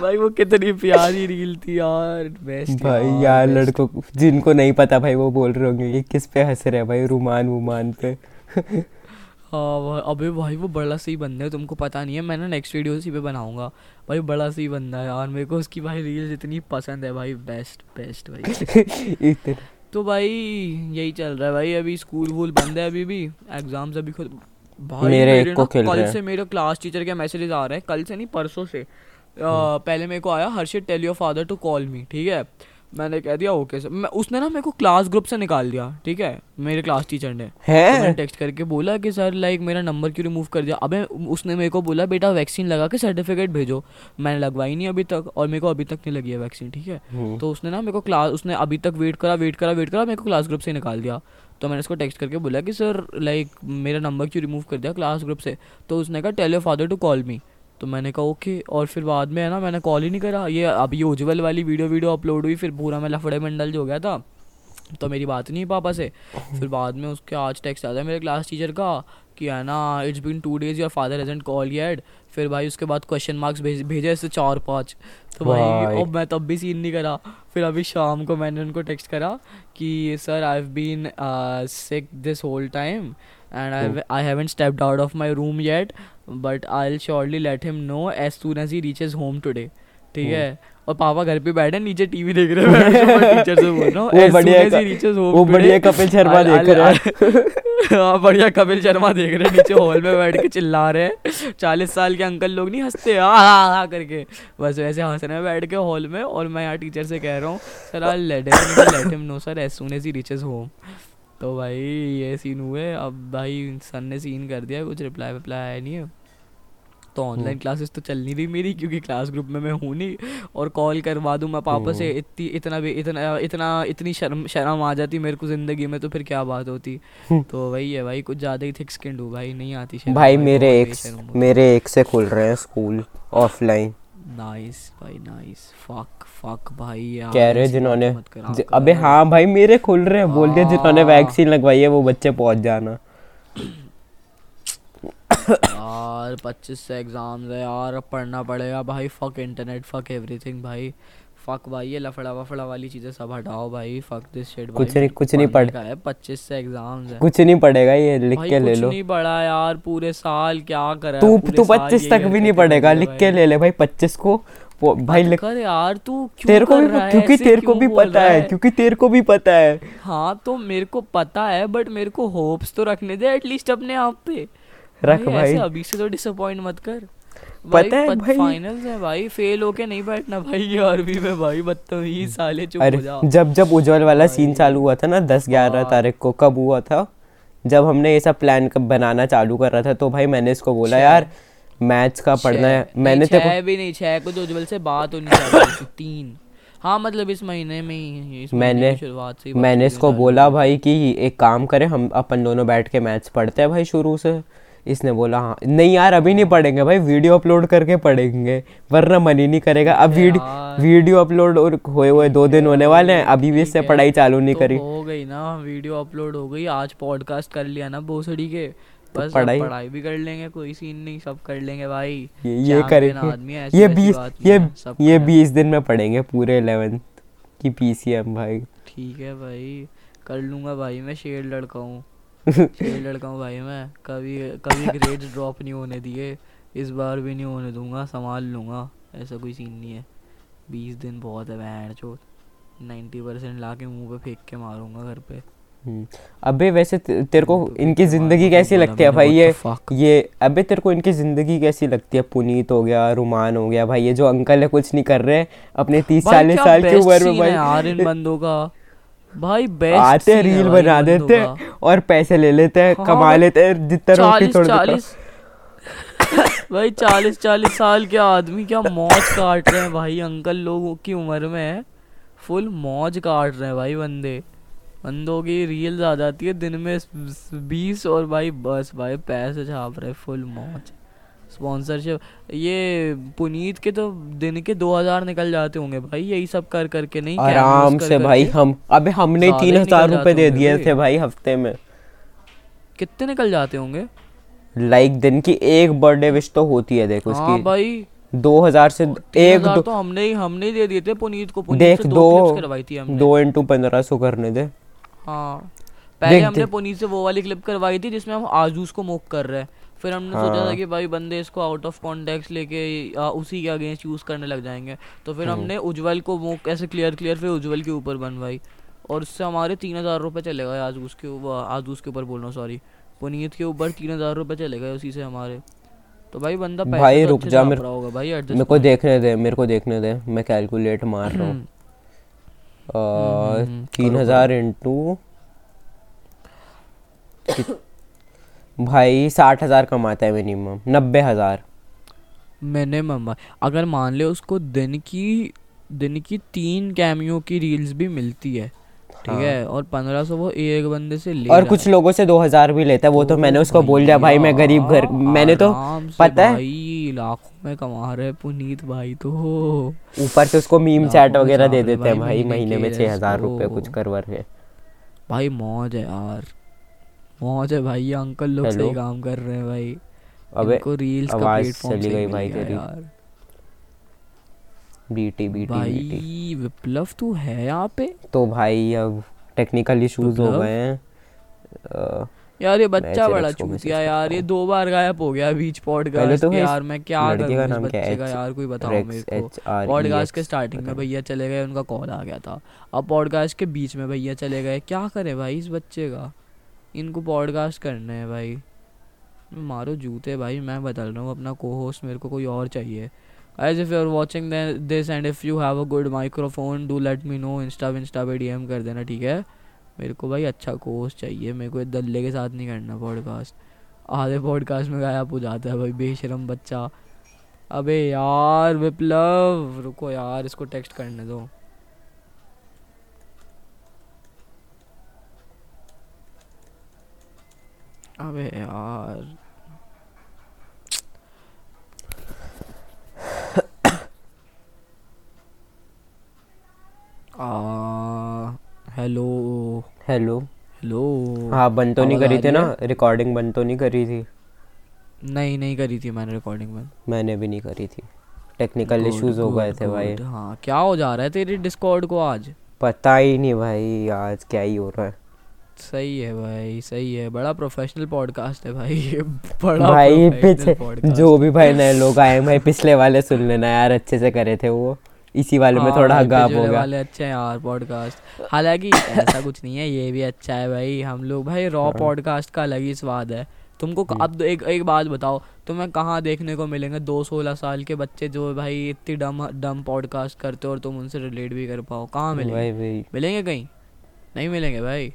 भाई वो कितनी प्यारी रील थी यार। बेस्ट भाई यार यार लड़कों जिनको नहीं पता भाई वो बोल रहे होंगे ये किस पे हंस रहे हैं भाई रुमान वुमान पे। हाँ अबे भाई वो बड़ा सही बंदा है तुमको पता नहीं है मैं ना नेक्स्ट वीडियो इसी पे बनाऊँगा। भाई बड़ा सही बंदा है यार मेरे को उसकी भाई रील्स इतनी पसंद है भाई। बेस्ट बेस्ट भाई। इतने तो भाई यही चल रहा है भाई। अभी स्कूल वूल बंद है अभी भी। एग्ज़ाम्स अभी खुद भाई मेरे एक को खेल खिल कल से मेरे क्लास टीचर के मैसेजेस आ रहे हैं। कल से नहीं परसों से। आ, पहले मेरे को आया Harshit tell your father to call me ठीक है? मैंने कह दिया ओके सर मैं उसने ना मेरे को क्लास ग्रुप से निकाल दिया ठीक है? मेरे क्लास टीचर ने। है? तो मैंने टेक्स्ट करके बोला कि सर लाइक मेरा नंबर क्यों रिमूव कर दिया? अबे उसने मेरे को बोला बेटा वैक्सीन लगा के सर्टिफिकेट भेजो। मैंने लगवाई नहीं अभी तक और मेरे को अभी तक नहीं लगी है वैक्सीन ठीक है? हम्म। तो उसने ना मेरे को क्लास उसने अभी तक वेट करा वेट करा वेट करा मेरे को क्लास ग्रुप से निकाल दिया। तो मैंने उसको टेक्स्ट करके बोला कि सर लाइक मेरा नंबर क्यों रिमूव कर दिया क्लास ग्रुप से? तो उसने कहा tell your father to call me तो मैंने कहा ओके. और फिर बाद में है ना मैंने कॉल ही नहीं करा। ये अभी उज्जवल वाली वीडियो वीडियो अपलोड हुई फिर पूरा मैं लफड़े मंडल जो हो गया था तो मेरी बात नहीं पापा से। फिर बाद में उसके आज टेक्स्ट आता है मेरे क्लास टीचर का कि है ना it's been two days your father hasn't call yet फिर भाई उसके बाद क्वेश्चन मार्क्स भेज भेजे ऐसे चार पाँच। तो भाई। अब मैं तब भी सीन नहीं करा। फिर अभी शाम को मैंने उनको टेक्स्ट करा कि sir I have been sick this whole time and I, I haven't stepped out of my room yet but I'll surely let him know as soon as he reaches home today. ठीक है? और पापा घर पे बैठे नीचे TV देख रहे हैं। टीचर से बोल रहा हूँ वो as soon बढ़िया as he क- reaches home वो बढ़िया कपिल शर्मा देख रहा है। हाँ बढ़िया कपिल शर्मा देख रहे हैं नीचे हॉल में बैठ के चिल्ला रहे हैं। चालीस साल के अंकल लोग नहीं हँसते आ करके। बस वैसे हंस रहे हैं बैठ के हॉल में और मैं यहाँ टीचर से कह रहा हूँ sir I let him know sir as soon as he reaches home तो भाई ये सीन हुए अब भाई सन ने सीन कर दिया कुछ रिप्लाई विप्लाई आया नहीं है। तो ऑनलाइन क्लासेस तो चल नहीं रही मेरी क्योंकि क्लास ग्रुप में मैं हूँ नहीं और कॉल करवा दूँ मैं पापा से इतनी इतना भी इतना इतना इतनी शर्म शर्म आ जाती मेरे को ज़िंदगी में तो फिर क्या बात होती? तो वही है भाई कुछ ज़्यादा ही थिक स्किन्ड हूँ भाई नहीं आती शर्म भाई मेरे एक मेरे एक से खुल रहे हैं स्कूल ऑफलाइन नाइस भाई नाइस फक फक भाई यार. कह रहे जिन्होंने अबे हाँ भाई मेरे खुल रहे हैं. बोल दिया जिन्होंने हाँ। वैक्सीन लगवाई है वो बच्चे पहुँच जाना. यार पच्चीस से एग्ज़ाम्स है यार. अब पढ़ना पड़ेगा भाई. फक इंटरनेट फक एवरीथिंग भाई. फक भाई ये लफड़ा वफड़ा वाली चीज़ें सब हटाओ भाई फक दिस शिट कुछ नहीं- कुछ नहीं पढ़- है पच्चीस से एग्ज़ाम्स है। कुछ नहीं पढ़ेगा ये लिख के ले कुछ लो। नहीं पढ़ा यार पूरे साल क्या करा तू तू पच्चीस तक भी नहीं पढ़ेगा लिख के ले ले भाई पच्चीस को। वो- भाई लिख कर यार तू क्यों तेरे को भी क्योंकि तेरे को भी पता है क्योंकि तेरे को भी पता है। हाँ तो मेरे को पता है बट मेरे को होप्स तो रखने दे एटलीस्ट अपने आप पे। रख भाई भाई। अभी से तो डिसअपॉइंट मत कर। पता है भाई। फाइनल्स है भाई फेल होके नहीं बैठना भाई ग्यारहवीं में भाई बदतमीज साले चुप हो जा जब जब उज्जवल वाला सीन चालू हुआ था ना दस ग्यारह हाँ। तारीख को कब हुआ था जब हमने ये सब प्लान कब बनाना चालू कर रहा था तो भाई मैंने इसको बोला यार मैथ्स का पढ़ना है। मैंने नहीं, तेरे छः भी नहीं छः को तो उज्जवल से बात होनी चाहिए तीन। हाँ मतलब इस महीने में ही इस मैंने शुरुआत से मैंने इसको बोला भाई कि एक काम करें हम अपन दोनों बैठ के मैथ्स पढ़ते हैं भाई शुरू से। इसने बोला हाँ नहीं यार अभी नहीं पढ़ेंगे भाई वीडियो अपलोड करके पढ़ेंगे वरना मन ही नहीं करेगा। अब वीडियो वीडियो अपलोड और हुए हुए दो दिन होने वाले हैं अभी भी इससे पढ़ाई चालू नहीं तो करी। हो गई ना वीडियो अपलोड हो गई आज पॉडकास्ट कर लिया ना भोसड़ी के। बस पढ़ाई- पढ़ाई भी कर लेंगे कोई सीन नहीं सब कर लेंगे भाई। ये ये करेंगे ये बीस ये ये बीस दिन में पढ़ेंगे पूरे इलेवेंथ की पीसीएम भाई। ठीक है भाई कर लूँगा भाई मैं शेर लड़का हूँ। लड़का हूँ भाई मैं कभी कभी ग्रेड्स ड्रॉप नहीं होने दिए। इस बार भी नहीं होने दूँगा संभाल लूँगा। ऐसा कोई सीन नहीं है। बीस दिन बहुत है बहन चोट नाइन्टी परसेंट ला के मुँह पे फेंक के मारूँगा घर पे। हम्म, अबे वैसे तेरे को तो इनकी ज़िंदगी कैसी तो लगती है भाई? ये? ये अबे तेरे को इनकी ज़िंदगी कैसी लगती है? पुनीत हो गया रुमान हो गया भाई ये जो अंकल है कुछ नहीं कर रहे अपने तीस चालीस साल की उम्र में है यार इन बंदों का। भाई बेस्ट आते हैं, रील बना देते हैं और पैसे ले लेते हैं हाँ कमा लेते हैं जितना रोटी चालीस भाई चालीस चालीस साल के आदमी क्या मौज काट रहे हैं भाई? अंकल लोगों की उम्र में फुल मौज काट रहे हैं भाई बंदे। बंदों की रील्स आ जाती है दिन में बीस और भाई बस भाई पैसे छाप रहे फुल मौज। स्पॉन्सरशिप। ये पुनीत के तो दिन के दो हज़ार निकल जाते होंगे भाई यही सब कर करके नहीं आराम कर से भाई हम अबे हमने तीन हज़ार रुपए दे दिए थे भाई। हफ़्ते में। कितने निकल जाते होंगे? लाइक दिन की एक बर्थडे विश तो होती है देख हाँ उसकी। भाई। दो हज़ार से एक हज़ार दो तो हमने ही हमने ही दे दिए थे पुनीत को पुनीत देख से दो करवाई थी हमने। दो इंटू पंद्रह सौ करने दे हाँ। पहले हमने पुनीत से वो वाली क्लिप करवाई थी जिसमें हम आजूस को मोक कर रहे हैं। फिर हमने हाँ। सोचा था। कि भाई बंदे इसको आउट ऑफ़ कॉन्टेक्स्ट लेके आ, उसी के अगेंस्ट यूज़ करने लग जाएँगे। तो फिर हम्म। हमने उज्जवल को मोक ऐसे क्लियर क्लियर फिर उज्जवल के ऊपर बनवाई। और उससे हमारे तीन हज़ार रुपये चले गए आजूस के ऊपर आजूस के ऊपर बोल रहा हूँ सॉरी पुनीत के ऊपर तीन हज़ार रुपये चले गए उसी से हमारे। तो भाई बंदा भाई तो रुक जा मेरे होगा भाई मेरे को देखने दे मेरे को देखने दे। मैं कैलकुलेट मार रहा हूँ। हम्म, हम्म, तीन हज़ार इंटू भाई साठ हज़ार कमाता है मिनिमम नब्बे हज़ार। मैंने मम्मा अगर मान ले उसको दिन की दिन की तीन कैमियो की रील्स भी मिलती है ठीक हाँ। है। और पंद्रह सौ वो एक बंदे से ले और कुछ लोगों से दो हज़ार भी लेता है वो तो मैंने उसको बोल दिया भाई मैं गरीब घर मैंने तो पता है भाई लाखों में कमा रहे पुनीत भाई तो। ऊपर से उसको मीम चैट वगैरह दे देते हैं भाई महीने में छह हज़ार। रुपए कुछ करवर के भाई मौज है यार। मौज है भाई ये अंकल लोग सही काम कर रहे हैं भाई। अबे इनको रील्स का प्लेटफॉर्म चली गई भाई तेरी। यार। बीटी बीटी भाई विप्लव तू है यहाँ पे? तो भाई अब टेक्निकल इश्यूज़ हो? गए हैं। यार ये बच्चा बड़ा चूतिया यार ये दो बार गायब हो गया बीच पॉडकास्ट तो यार मैं क्या करूँ? इस बच्चे का यार कोई बताओ मेरे को। R E पॉडकास्ट के स्टार्टिंग में भैया चले गए उनका कॉल आ गया था। अब पॉडकास्ट के बीच में भैया चले गए। क्या करे भाई इस बच्चे का? इनको पॉडकास्ट करने है भाई। मारो जूते भाई मैं बदल रहा हूँ अपना को होस्ट मेरे को कोई और चाहिए। As if you're watching the- this and if you have a good microphone, do let me know. Insta विंस्टा पे डीएम कर देना ठीक है? मेरे को भाई अच्छा कोर्स चाहिए मेरे को दल्ले के साथ नहीं करना पॉडकास्ट आधे पॉडकास्ट में गायब हो जाता है भाई बेशरम बच्चा। अबे यार विप्लव रुको यार इसको टेक्स्ट करने दो। अबे यार। हेलो। हेलो। हेलो। हाँ बंद तो नहीं करी थी ना? रिकॉर्डिंग बंद तो नहीं करी थी? नहीं नहीं करी थी मैंने रिकॉर्डिंग बंद। मैंने भी नहीं करी थी। टेक्निकल इश्यूज़ हो गए थे भाई। हाँ क्या हो जा रहा है तेरी डिस्कॉर्ड को आज? पता ही नहीं भाई आज क्या ही हो रहा है। सही है भाई सही है। बड़ा प्रोफेशनल पॉडकास्ट है भाई ये बड़ा भाई पीछे जो भी भाई नए लोग आए हैं भाई पिछले वाले सुन लेना यार अच्छे से करे थे वो। इसी वाले में हाँ थोड़ा गाप हो गया। वाले अच्छे हैं यार पॉडकास्ट हालाँकि ऐसा कुछ नहीं है ये भी अच्छा है भाई हम लोग। भाई रॉ हाँ। पॉडकास्ट का अलग ही स्वाद है। तुमको हम्म। अब एक एक बात बताओ तुम्हें कहाँ देखने को मिलेंगे दो सोलह साल के बच्चे जो भाई इतनी डम डम पॉडकास्ट करते हो और तुम उनसे रिलेट भी कर पाओ? कहाँ मिलेंगे? भाई भाई मिलेंगे कहीं? नहीं मिलेंगे भाई।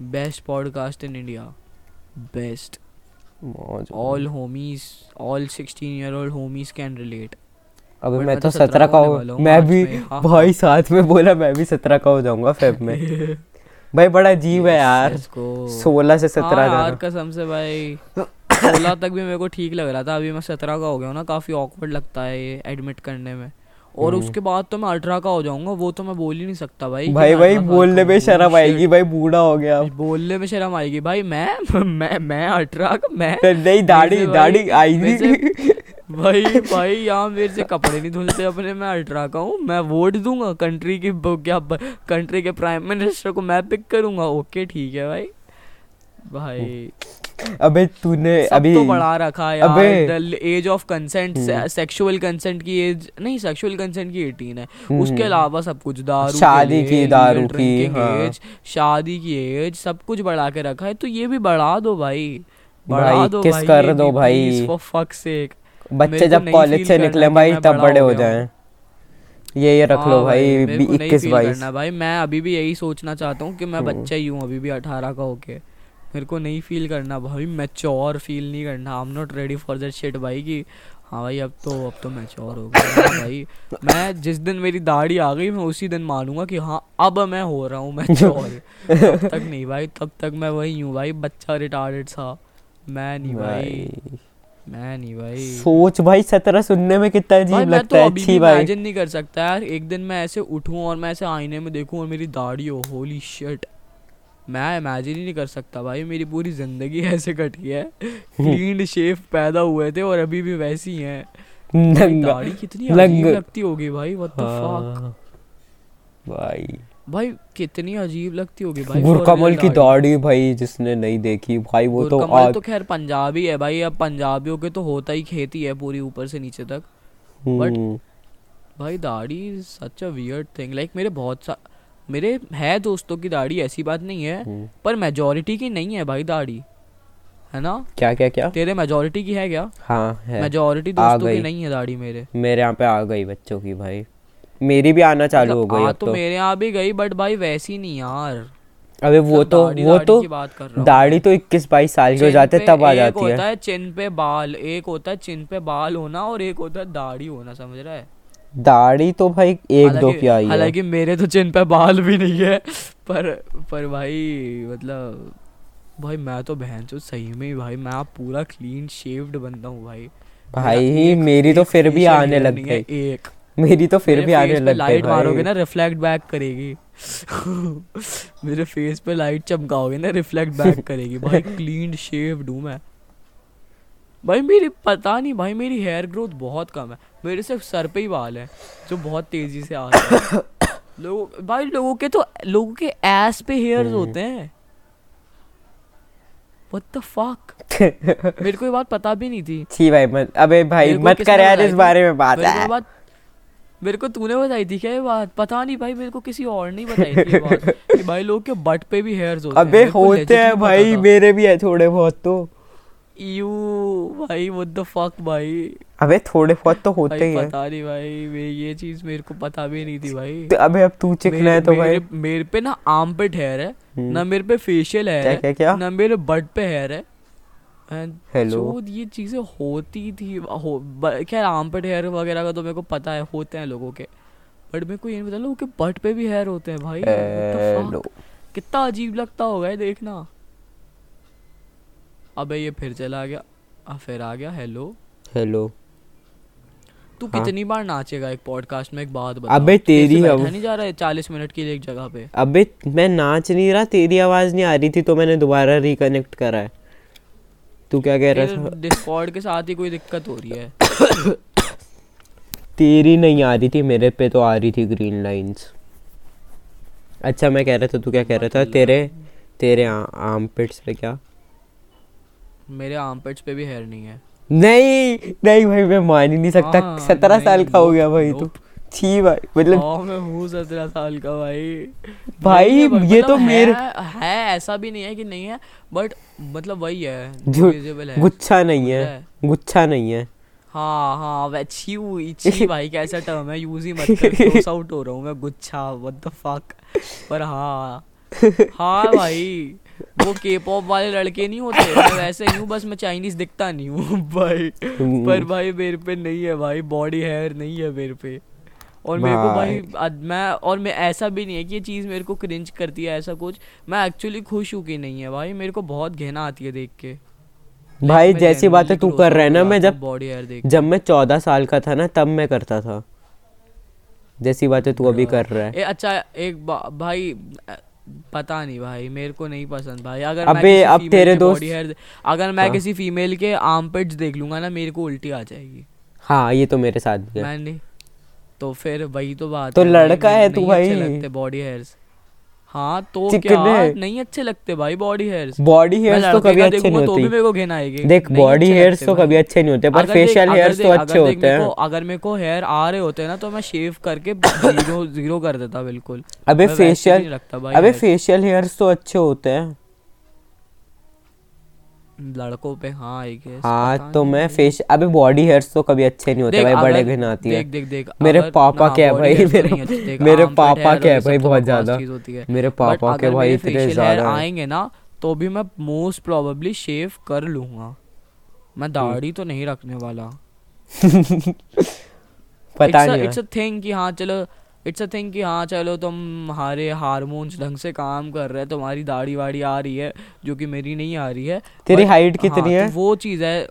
Best podcast in India. Best. All homies all sixteen year old homies can relate अबे मैं तो 17 सत्रह का हूँ मैं भी में, हाँ, भाई साथ में बोला मैं भी सत्रह का हो जाऊँगा फेब में। भाई बड़ा अजीब है यार। सोलह से सत्रह हाँ यार कसम से भाई। सोलह तक भी मेरे को ठीक लग रहा था। अभी मैं सत्रह का हो गया हूँ ना काफ़ी ऑकवर्ड लगता है ये एडमिट करने में। और उसके बाद तो मैं अठारह का हो जाऊँगा वो तो मैं बोल ही नहीं सकता भाई भाई भाई बोलने में शर्म आएगी भाई बूढ़ा हो गया। बोलने में शर्म आएगी। भाई मैं मैं मैं अठारह का मैं नहीं दाढ़ी दाढ़ी नहीं। भाई भाई यहाँ मेरे से कपड़े नहीं धुलते अपने मैं अल्ट्रा का हूँ मैं वोट दूँगा कंट्री की क्या कंट्री के प्राइम मिनिस्टर को मैं पिक करूँगा। ओके ठीक है भाई। भाई अबे तूने अभी तो बढ़ा रखा है अबे age of consent sexual consent की एज नहीं सेक्सुअल कंसेंट की 18 है। उसके अलावा सब कुछ दारू शादी की, दारू की, हाँ। एज शादी की एज सब कुछ बढ़ा के रखा है। तो ये भी बढ़ा दो भाई। बढ़ा दो किस कर दो भाई। please, for fuck's बच्चे जब कॉलेज से निकले भाई तब बड़े हो हो। जाएँ। ये ये रख हाँ लो भाई को नहीं इक्कीस बाईस भाई। मैं अभी भी यही सोचना चाहता हूँ कि मैं हम्म। बच्चा ही हूँ अभी भी अठारह का होके। मेरे को नहीं फील करना। भाई मैच्योर फील नहीं करना। I am not ready for that shit भाई कि हाँ भाई अब तो अब तो मैच्योर हो गया भाई। मैं जिस दिन मेरी दाढ़ी आ गई मैं उसी दिन मानूँगा कि हाँ अब मैं हो रहा हूँ मैच्योर तब तक नहीं भाई तब तक मैं वही हूँ भाई बच्चा रिटार्डेड सा। मैं नहीं भाई। भाई। मैं नहीं भाई। सोच भाई सत्रह सुनने में कितना अजीब लगता तो है। अच्छी भाई। इमेजिन नहीं कर सकता यार। एक दिन मैं ऐसे उठूं और मैं ऐसे आईने में देखूँ और मेरी दाढ़ी हो। होली शिट मैं इमेजिन ही नहीं कर सकता भाई मेरी पूरी ज़िंदगी ऐसे कटी है। क्लीन शेव पैदा हुए थे और अभी भी वैसी ही। हैं दाढ़ी कितनी अजीब लगती होगी भाई व्हाट द फक भाई। भाई कितनी अजीब लगती होगी भाई गुरकमल की दाढ़ी। भाई जिसने नहीं देखी भाई वो तो आग तो खैर पंजाबी है भाई अब पंजाबियों के तो होता ही खेती है पूरी ऊपर से नीचे तक। हम्म, भाई दाढ़ी such a weird thing like मेरे बहुत सा मेरे है दोस्तों की दाढ़ी ऐसी बात नहीं है हम्म। पर मेजोरिटी की नहीं है भाई दाढ़ी है ना? क्या क्या क्या? तेरे मेजोरिटी की है क्या? हाँ है। मेजोरिटी दोस्तों की नहीं है दाढ़ी मेरे। मेरे यहाँ पे आ गई बच्चों की भाई। मेरी भी आना चालू हो मतलब गई तो तो। मेरे यहाँ भी गई बट भाई वैसी नहीं यार। अबे वो मतलब तो दाढ़ी- वो तो हूँ दाढ़ी तो इक्कीस बाईस साल के हो जाते तब आ एक जाती होता है है चिन पे बाल एक होता है चिन पे बाल होना और एक होता है दाढ़ी होना समझ रहा है? दाढ़ी तो भाई एक दो की आई है। हालाँकि मेरे तो चिन पे बाल भी नहीं है पर पर भाई मतलब भाई मैं तो बहन चो सही में भाई मैं पूरा क्लीन शेव्ड बंदा हूँ भाई। भाई एक- मेरी तो फिर भी आने लग गई। एक। मेरी तो फिर भी आने लग गई लाइट मारोगे ना रिफ्लेक्ट बैक करेगी। मेरे फेस पे लाइट चमकाओगे ना रिफ्लेक्ट बैक करेगी। भाई क्लीन शेव्ड हूँ मैं। भाई मेरी पता नहीं भाई मेरी हेयर ग्रोथ बहुत कम है। मेरे सिर्फ़ सर पे ही बाल है जो बहुत तेज़ी से आ रहे हैं। लोगों भाई लोगों के तो लोगों के एस पे हेयर्स हम्म। होते हैं। व्हाट द फक मेरे को ये बात पता भी नहीं थी। छी भाई मत अबे भाई मत कर यार इस बारे में बात है। बात मेरे को तूने बताई थी क्या ये बात? पता नहीं भाई मेरे को किसी और नहीं बताई थी ये बात। कि भाई लोग के बट पे भी हेयर्स होते हैं अबे होते हैं भाई मेरे भी है थोड़े बहुत तो। यू भाई व्हाट द फक भाई? अबे थोड़े बहुत तो होते ही हैं। पता नहीं भाई वे ये चीज़ मेरे को पता भी नहीं थी भाई। तो अबे अब तू चिकना है तो भाई। मेरे, मेरे पे ना आर्म पे हेयर है हम्म। ना मेरे पे फेशियल हेयर क्या क्या क्या? ना मेरे बट पे हेयर है? जो ये चीज़ें होती थी हो खैर आर्म पे हेयर वगैरह का तो मेरे को पता है होते हैं लोगों के। बट मेरे को ये नहीं पता लोगों के बट पे भी हेयर होते हैं भाई? हेलो कितना अजीब लगता होगा ये देखना। अबे ये फिर चला गया अब फिर आ गया हेलो हेलो तू हाँ। कितनी बार नाचेगा एक पॉडकास्ट में? एक बात बता। अबे तेरी अब- नहीं जा रहा है चालीस मिनट के लिए एक जगह पे? अबे मैं नाच नहीं रहा तेरी आवाज़ नहीं आ रही थी तो मैंने दोबारा रिकनेक्ट करा है। तू क्या कह रहा था? डिस्कॉर्ड के साथ ही कोई दिक्कत हो रही है? तेरी नहीं आ रही थी मेरे पे तो आ रही थी ग्रीन लाइंस अच्छा मैं कह रहा था तू क्या कह रहा था? तेरे तेरे आर्म पिट्स पे क्या? मेरे आर्मपिट्स पे भी हेयर नहीं है। नहीं नहीं भाई मैं मान ही नहीं सकता। हाँ, सत्रह साल का हो गया भाई तू। छी भाई मतलब हाँ मैं हूँ सत्रह साल का भाई। भाई, है, ये मतलब तो मेरे- है, ऐसा भी नहीं है कि नहीं है बट मतलब वही है है। गुच्छा नहीं है। गुच्छा नहीं है। हाँ हाँ छी हुई छी भाई कैसा टर्म है? यूज़ ही मत कर क्लोज आउट हो रहा हूँ मैं गुच्छा व्हाट द फक पर हाँ। हाँ भाई। वो के पॉप वाले लड़के नहीं होते मैं वैसे ही हूँ बस मैं चाइनीज़ दिखता नहीं हूँ भाई। पर भाई मेरे पे नहीं है भाई बॉडी हेयर नहीं है मेरे पे। और मेरे को भाई मैं और मैं ऐसा भी नहीं है कि ये चीज़ मेरे को क्रिंज करती है ऐसा कुछ। मैं एक्चुअली खुश हूँ कि नहीं है भाई मेरे को बहुत घृणा आती है देख के। भाई जैसी बातें तू कर रहा है ना मैं जब बॉडी हेयर देख जब मैं चौदह साल का था ना तब मैं करता था। जैसी बातें तू अभी कर रहा है। ए अच्छा एक बा, भाई पता नहीं भाई मेरे को नहीं पसंद भाई अगर अबे, मैं अब तेरे दोस्त- body अगर मैं हाँ। किसी फीमेल के आर्मपिट्स देख लूँगा ना मेरे को उल्टी आ जाएगी हाँ ये तो मेरे साथ भी है मैं नहीं तो फिर वही तो बात तो है लड़का है तू भाई। बॉडी हेयर्स हाँ तो। क्या? नहीं अच्छे लगते भाई बॉडी हेयर्स बॉडी हेयर्स तो कभी अच्छे नहीं तो भी होते। मेरे को घिन आएगी। देख बॉडी हेयर्स तो कभी अच्छे नहीं होते पर फेशियल हेयर्स तो अच्छे होते हैं। अगर मेरे को हेयर आ रहे होते हैं ना तो मैं शेव करके ज़ीरो ज़ीरो कर देता बिल्कुल। अबे फेशियल अबे फेशियल हेयर्स तो अच्छे होते हैं। लड़कों पे हाँ आई गेस हाँ तो मैं फेश अबे बॉडी हेयर्स तो कभी अच्छे नहीं होते भाई बड़े घिन आती है। देख देख मेरे पापा क्या है भाई मेरे मेरे पापा क्या है भाई बहुत ज़्यादा। मेरे पापा के भाई इतने ज़्यादा आएँगे ना तो भी मैं मोस्ट प्रोबेबली शेव कर लूँगा। मैं दाढ़ी तो नहीं रखने वाला। पता नहीं इट्स अ थिंग कि हाँ चलो इट्स अ थिंग कि हाँ चलो तुम हमारे हार्मोन्स ढंग से काम कर रहे हैं तुम्हारी दाढ़ी वाड़ी आ रही है जो कि मेरी नहीं आ रही है तेरी हाइट हाँ, कितनी तो वो चीज़ है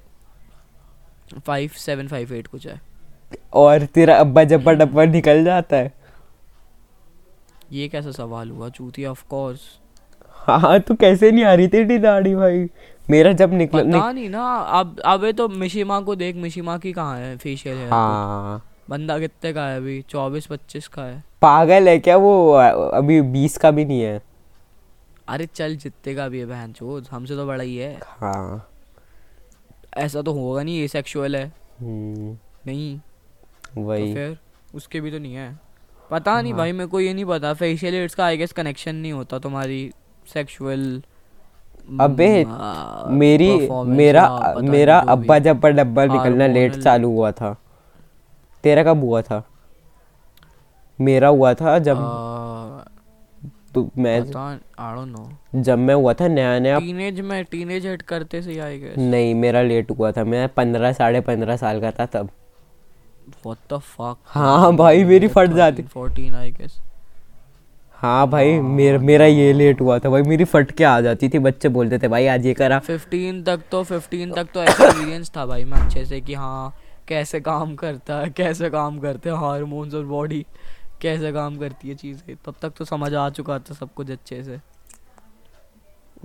फाइव सेवन फाइव एट कुछ है। और तेरा अब्बा जब्बा डब्बा निकल जाता है? ये कैसा सवाल हुआ चूतिया ऑफ़ कोर्स हाँ तो कैसे नहीं आ रही तेरी दाढ़ी भाई? मेरा जब निकल पता निक... नहीं ना अब अबे तो मिशिमा को देख मिशिमा की कहाँ है फेशियल है हाँ। बंदा कितने का है अभी? चौबीस पच्चीस का है। पागल है क्या वो? अभी बीस का भी नहीं है। अरे चल जितने का भी है बहन चोद हमसे तो बड़ा ही है। हाँ। ऐसा तो होगा नहीं ये सेक्सुअल है। हम्म, नहीं। तो फिर उसके भी तो नहीं है। पता नहीं हाँ। भाई मेरे को ये नहीं पता। फेशियल हेयर्स का आई गेस कनेक्शन नहीं होता तुम्हारी सेक्सुअल अबे मेरी मेरा मेरा अब्बा जब्बा डब्बा निकलना लेट चालू हुआ था। तेरा कब हुआ था? मेरा हुआ था जब तो मैं आई डोंट नो जब मैं हुआ था नया नया टीनेज में टीनेज हिट करते से आई गेस नहीं मेरा लेट हुआ था। मैं पंद्रह साढ़े पंद्रह साल का था तब। व्हाट द फक हाँ भाई, मेरी फट जाती। 14 आई गेस हाँ भाई मेरा मेरा ये लेट हुआ था। भाई मेरी फट के आ जाती थी बच्चे बोलते थे भाई आज ये करा। 15 तक तो 15 तक तो एक्सपीरियंस था भाई मैं अच्छे से कि हाँ कैसे काम करता है कैसे काम करते हैं हारमोन्स और बॉडी कैसे काम करती है चीज़ें। तब तक तो समझ आ चुका था सब कुछ अच्छे से।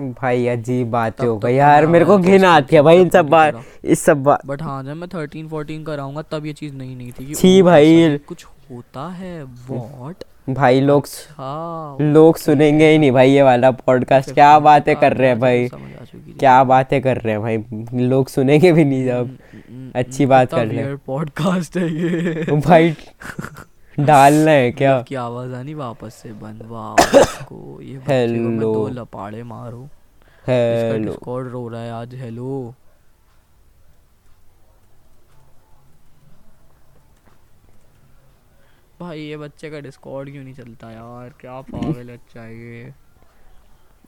भाई अजीब बात हो तो गई यार हाँ, मेरे को तो घिन आती है भाई इन सब बात इस सब बात। बट हाँ जब मैं थर्टीन फोर्टीन कराऊँगा तब ये चीज़ नहीं नहीं थी छी भाई। कुछ होता है वॉट? भाई लोग हाँ लोग सुनेंगे ही नहीं भाई ये वाला पॉडकास्ट क्या बातें कर रहे हैं भाई? चुकी थी। क्या बातें कर रहे हैं भाई? लोग सुनेंगे भी नहीं जब। हम्म, अच्छी बात कर ले पॉडकास्ट है ये। भाई डालना है क्या? की आवाज़ आनी वापस से बंद। को ये. दो लपाड़े मारूं। हेलो रो रहा है आज। हेलो भाई ये बच्चे का डिस्कॉर्ड क्यों नहीं चलता यार? क्या पागल बच्चा है ये?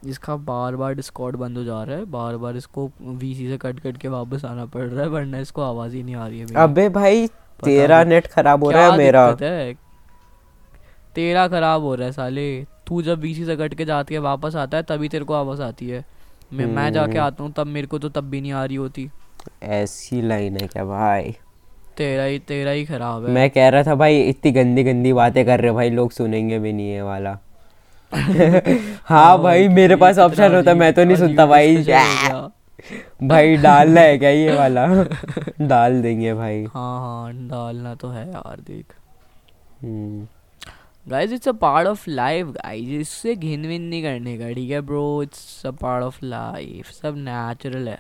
इसका बार बार डिस्कॉर्ड बंद हो जा रहा है। बार बार इसको वीसी से कट कट के वापस आना पड़ रहा है वरना इसको आवाज़ ही नहीं आ रही है अबे भाई तेरा नेट खराब हो रहा है मेरा। है? तेरा खराब हो रहा है साले। तू जब बीसी से कट के जाती है वापस आता है तभी तेरे को आवाज़ आती है। मैं मैं जाके हम्म। आता हूँ तब मेरे को तो तब भी नहीं आ रही होती। ऐसी लाइन है क्या भाई? तेरा ही तेरा ही खराब है। मैं कह रहा था भाई इतनी गंदी गंदी बातें कर रहे हो भाई लोग सुनेंगे भी नहीं ये वाला। हाँ भाई मेरे पास ऑप्शन होता मैं तो नहीं सुनता भाई। हो। भाई डालना है क्या ये वाला? डाल देंगे भाई। हाँ हाँ डालना तो है यार देख। Guys it's a part of life guys इससे घिन विन नहीं करने का ठीक है bro it's a part of life सब नेचुरल है।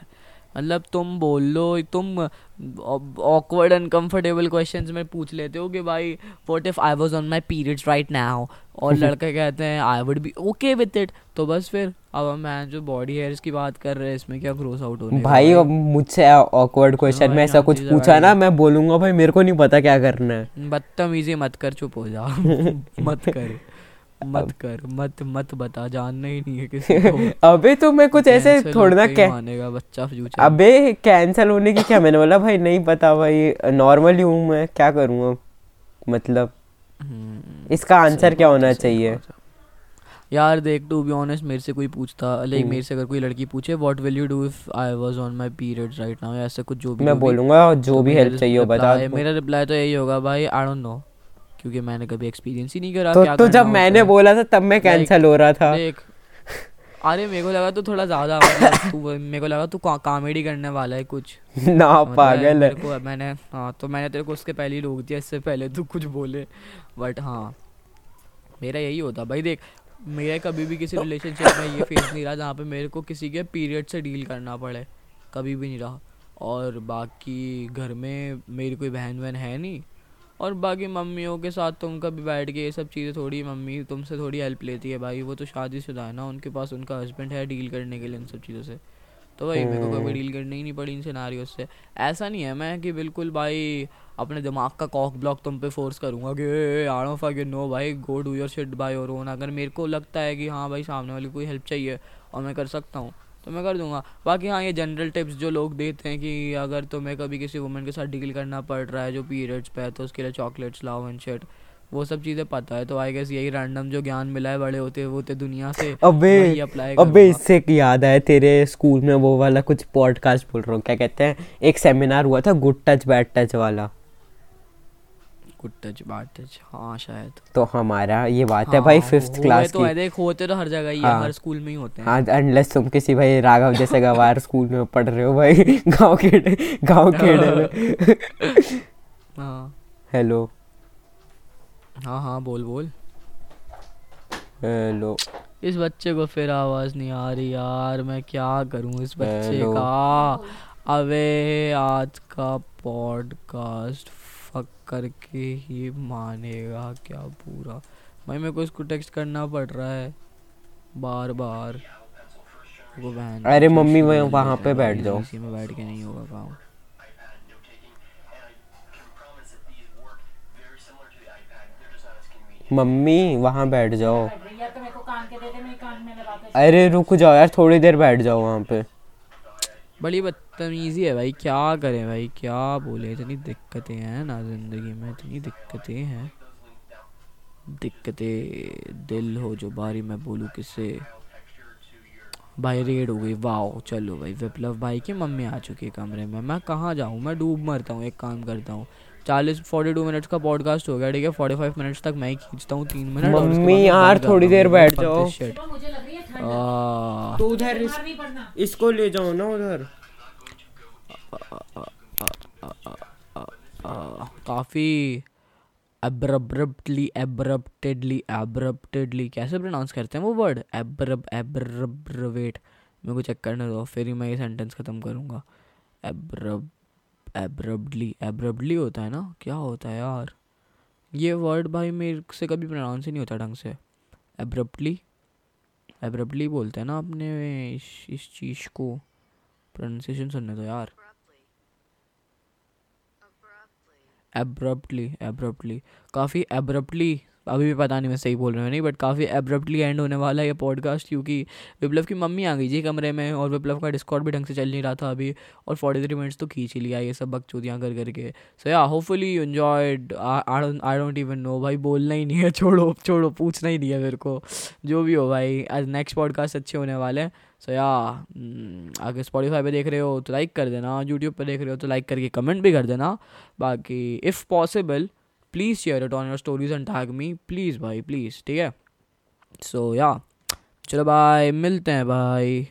मतलब तुम बोल लो तुम ऑकवर्ड अनकंफर्टेबल क्वेश्चंस में पूछ लेते हो कि भाई what if I was on my periods right now और लड़के कहते हैं I would be okay with it तो बस फिर अब मैं जो बॉडी हेयर्स की बात कर रहे हैं इसमें क्या ग्रोस आउट होने भाई अब मुझसे ऑकवर्ड क्वेश्चन में ऐसा हाँ कुछ पूछा ना मैं बोलूँगा भाई मेरे को नहीं पता क्या करना है। बदतमीजी मत कर चुप हो जा मत कर। मत कर मत मत बता जानना ही नहीं है किसी को। अबे तो मैं कुछ ऐसे थोड़ा ना ही क्या मानेगा बच्चा फ्यूचर अबे कैंसिल होने की क्या? मैंने बोला भाई नहीं पता भाई नॉर्मल ही हूँ मैं क्या करूँगा मतलब इसका आंसर क्या होना चाहिए? यार देख टू बी ऑनेस्ट मेरे से कोई पूछता लाइक हम्म। मेरे से अगर कोई लड़की पूछे what will you do if I was on my periods right now ऐसा कुछ जो भी मैं बोलूँगा जो तो भी हेल्प चाहिए हो बता मेरा रिप्लाई तो यही होगा भाई आई डोंट नो क्योंकि मैंने कभी एक्सपीरियंस ही नहीं करा तो क्या तो जब मैंने। बोला था तब मैं कैंसिल हो रहा था। देख अरे मेरे को लगा तो थोड़ा ज़्यादा तू मेरे को लगा तू कॉमेडी करने वाला है कुछ। ना मतलब पागल है। को मैंने हाँ तो मैंने तेरे को उसके पहले ही रोक दिया इससे पहले तू कुछ बोले। बट हाँ मेरा यही होता। भाई देख मेरा कभी भी किसी रिलेशनशिप में ये फेस नहीं रहा जहाँ पे मेरे को किसी के पीरियड से डील करना पड़े। कभी भी नहीं रहा। और बाकी घर में मेरी कोई बहन वहन है नहीं और बाकी मम्मियों के साथ तुम कभी बैठ के ये सब चीज़ें थोड़ी मम्मी तुमसे थोड़ी हेल्प लेती है भाई। वो तो शादीशुदा है ना उनके पास उनका हस्बैंड है डील करने के लिए इन सब चीज़ों से। तो भाई मेरे को कभी। डील करनी ही नहीं पड़ी इन सिनारियों से। ऐसा नहीं है मैं कि बिल्कुल भाई अपने दिमाग का कॉक ब्लॉक तुम पे फोर्स करूँगा कि आई डोंट फक नो भाई go do your shit by your own अगर मेरे को लगता है कि हाँ भाई सामने वाली कोई हेल्प चाहिए और मैं कर सकता हूँ तो मैं कर दूँगा। बाकी हाँ ये जनरल टिप्स जो लोग देते हैं कि अगर तुम्हें कभी किसी वुमेन के साथ डील करना पड़ रहा है जो पीरियड्स पे है तो उसके लिए चॉकलेट्स लाओ एंड शिट वो सब चीज़ें पता है तो आई गेस यही रैंडम जो ज्ञान मिला है बड़े होते होते दुनिया से अबे अप्लाई अबे इससे याद आया तेरे स्कूल में वो वाला कुछ पॉडकास्ट बोल रहा हूँ क्या कहते हैं? एक सेमिनार हुआ था गुड टच बैड टच वाला। गुड टच बैड टच हाँ शायद। तो हमारा ये बात है भाई हाँ, फिफ्थ क्लास तो की। देख होते तो हर जगह ही है हाँ। हर स्कूल में ही होते हैं। हाँ अनलेस तुम किसी भाई राघव जैसे गवार स्कूल में पढ़ रहे हो भाई गाँव खेड़े गाँव में। हाँ। हेलो हाँ हाँ बोल बोल। हेलो इस बच्चे को फिर आवाज़ नहीं आ रही यार मैं क्या करूँ इस बच्चे का? अबे आज का पॉडकास्ट फक करके ही मानेगा क्या पूरा? भाई मेरे को इसको टेक्स्ट करना पड़ रहा है। बार बार। वो बहन अरे मम्मी, शुरू वहाँ पे बैठ जाओ। इसी में बैठ के नहीं होगा काम. मम्मी वहाँ बैठ जाओ। तो मेरे को कान के दे दे मेरे कान में लगा के अरे रुक जाओ यार थोड़ी देर बैठ जाओ वहाँ पे। बड़ी बदतमीजी है भाई क्या करें भाई क्या बोले? इतनी दिक्कतें हैं ना ज़िंदगी में इतनी दिक्कतें हैं। दिक्कतें दिल हो जो बारी मैं बोलूँ किससे? भाई रेड हो गई वाओ चलो भाई विप्लव भाई की मम्मी आ चुकी है कमरे में। मैं कहाँ जाऊँ? मैं डूब मरता हूँ एक काम करता हूँ। चालीस फोर्टी टू मिनट्स का पॉडकास्ट हो गया ठीक है? फोर्टी फाइव मिनट्स तक मैं ही खींचता हूँ तीन मिनट मम्मी यार, थोड़ी देर बैठ जाओ। तो उधर इसको ले जाओ ना उधर। काफ़ी एब्रब्रप्टली एब्रप्टेडली एब्रप्टेडली कैसे प्रोनाउंस करते हैं वो वर्ड एब्रब एब्रब्रवेट मेरे को चेक करने दो फिर ही मैं ये सेंटेंस ख़त्म करूँगा। एब्रब एब्रब्डली एब्रब्डली होता है ना? क्या होता है यार? ये वर्ड भाई मेरे से कभी प्रोनाउंस ही नहीं होता ढंग से। एब्रप्टली एब्रप्टली बोलते हैं ना अपने इस, इस चीज़ को। प्रोनाउंसिएशन सुनने दो यार। एब्रप्टली एब्रप्टली काफ़ी एब्रप्टली अभी भी पता नहीं मैं सही बोल रहा हूँ नहीं बट काफ़ी एब्रप्टली एंड होने वाला है ये पॉडकास्ट क्योंकि विप्लव की मम्मी आ गई जी कमरे में और विप्लव का डिस्कॉर्ड भी ढंग से चल नहीं रहा था अभी और फोर्टी थ्री मिनट्स तो खींच ही लिया ये सब बकचोदियाँ कर करके सो या hopefully you enjoyed I don't even know भाई बोलना ही नहीं है, छोड़ो छोड़ो, पूछना ही नहीं है मेरे को, जो भी हो भाई। आज नेक्स्ट पॉडकास्ट अच्छे होने वाले हैं। सो या अगर स्पॉटीफाई पे देख रहे हो तो लाइक कर देना यूट्यूब पे देख रहे हो तो लाइक करके कमेंट भी कर देना। बाकी if possible please share it on your stories and tag me please भाई प्लीज़ ठीक है? सो या चलो बाय मिलते हैं भाई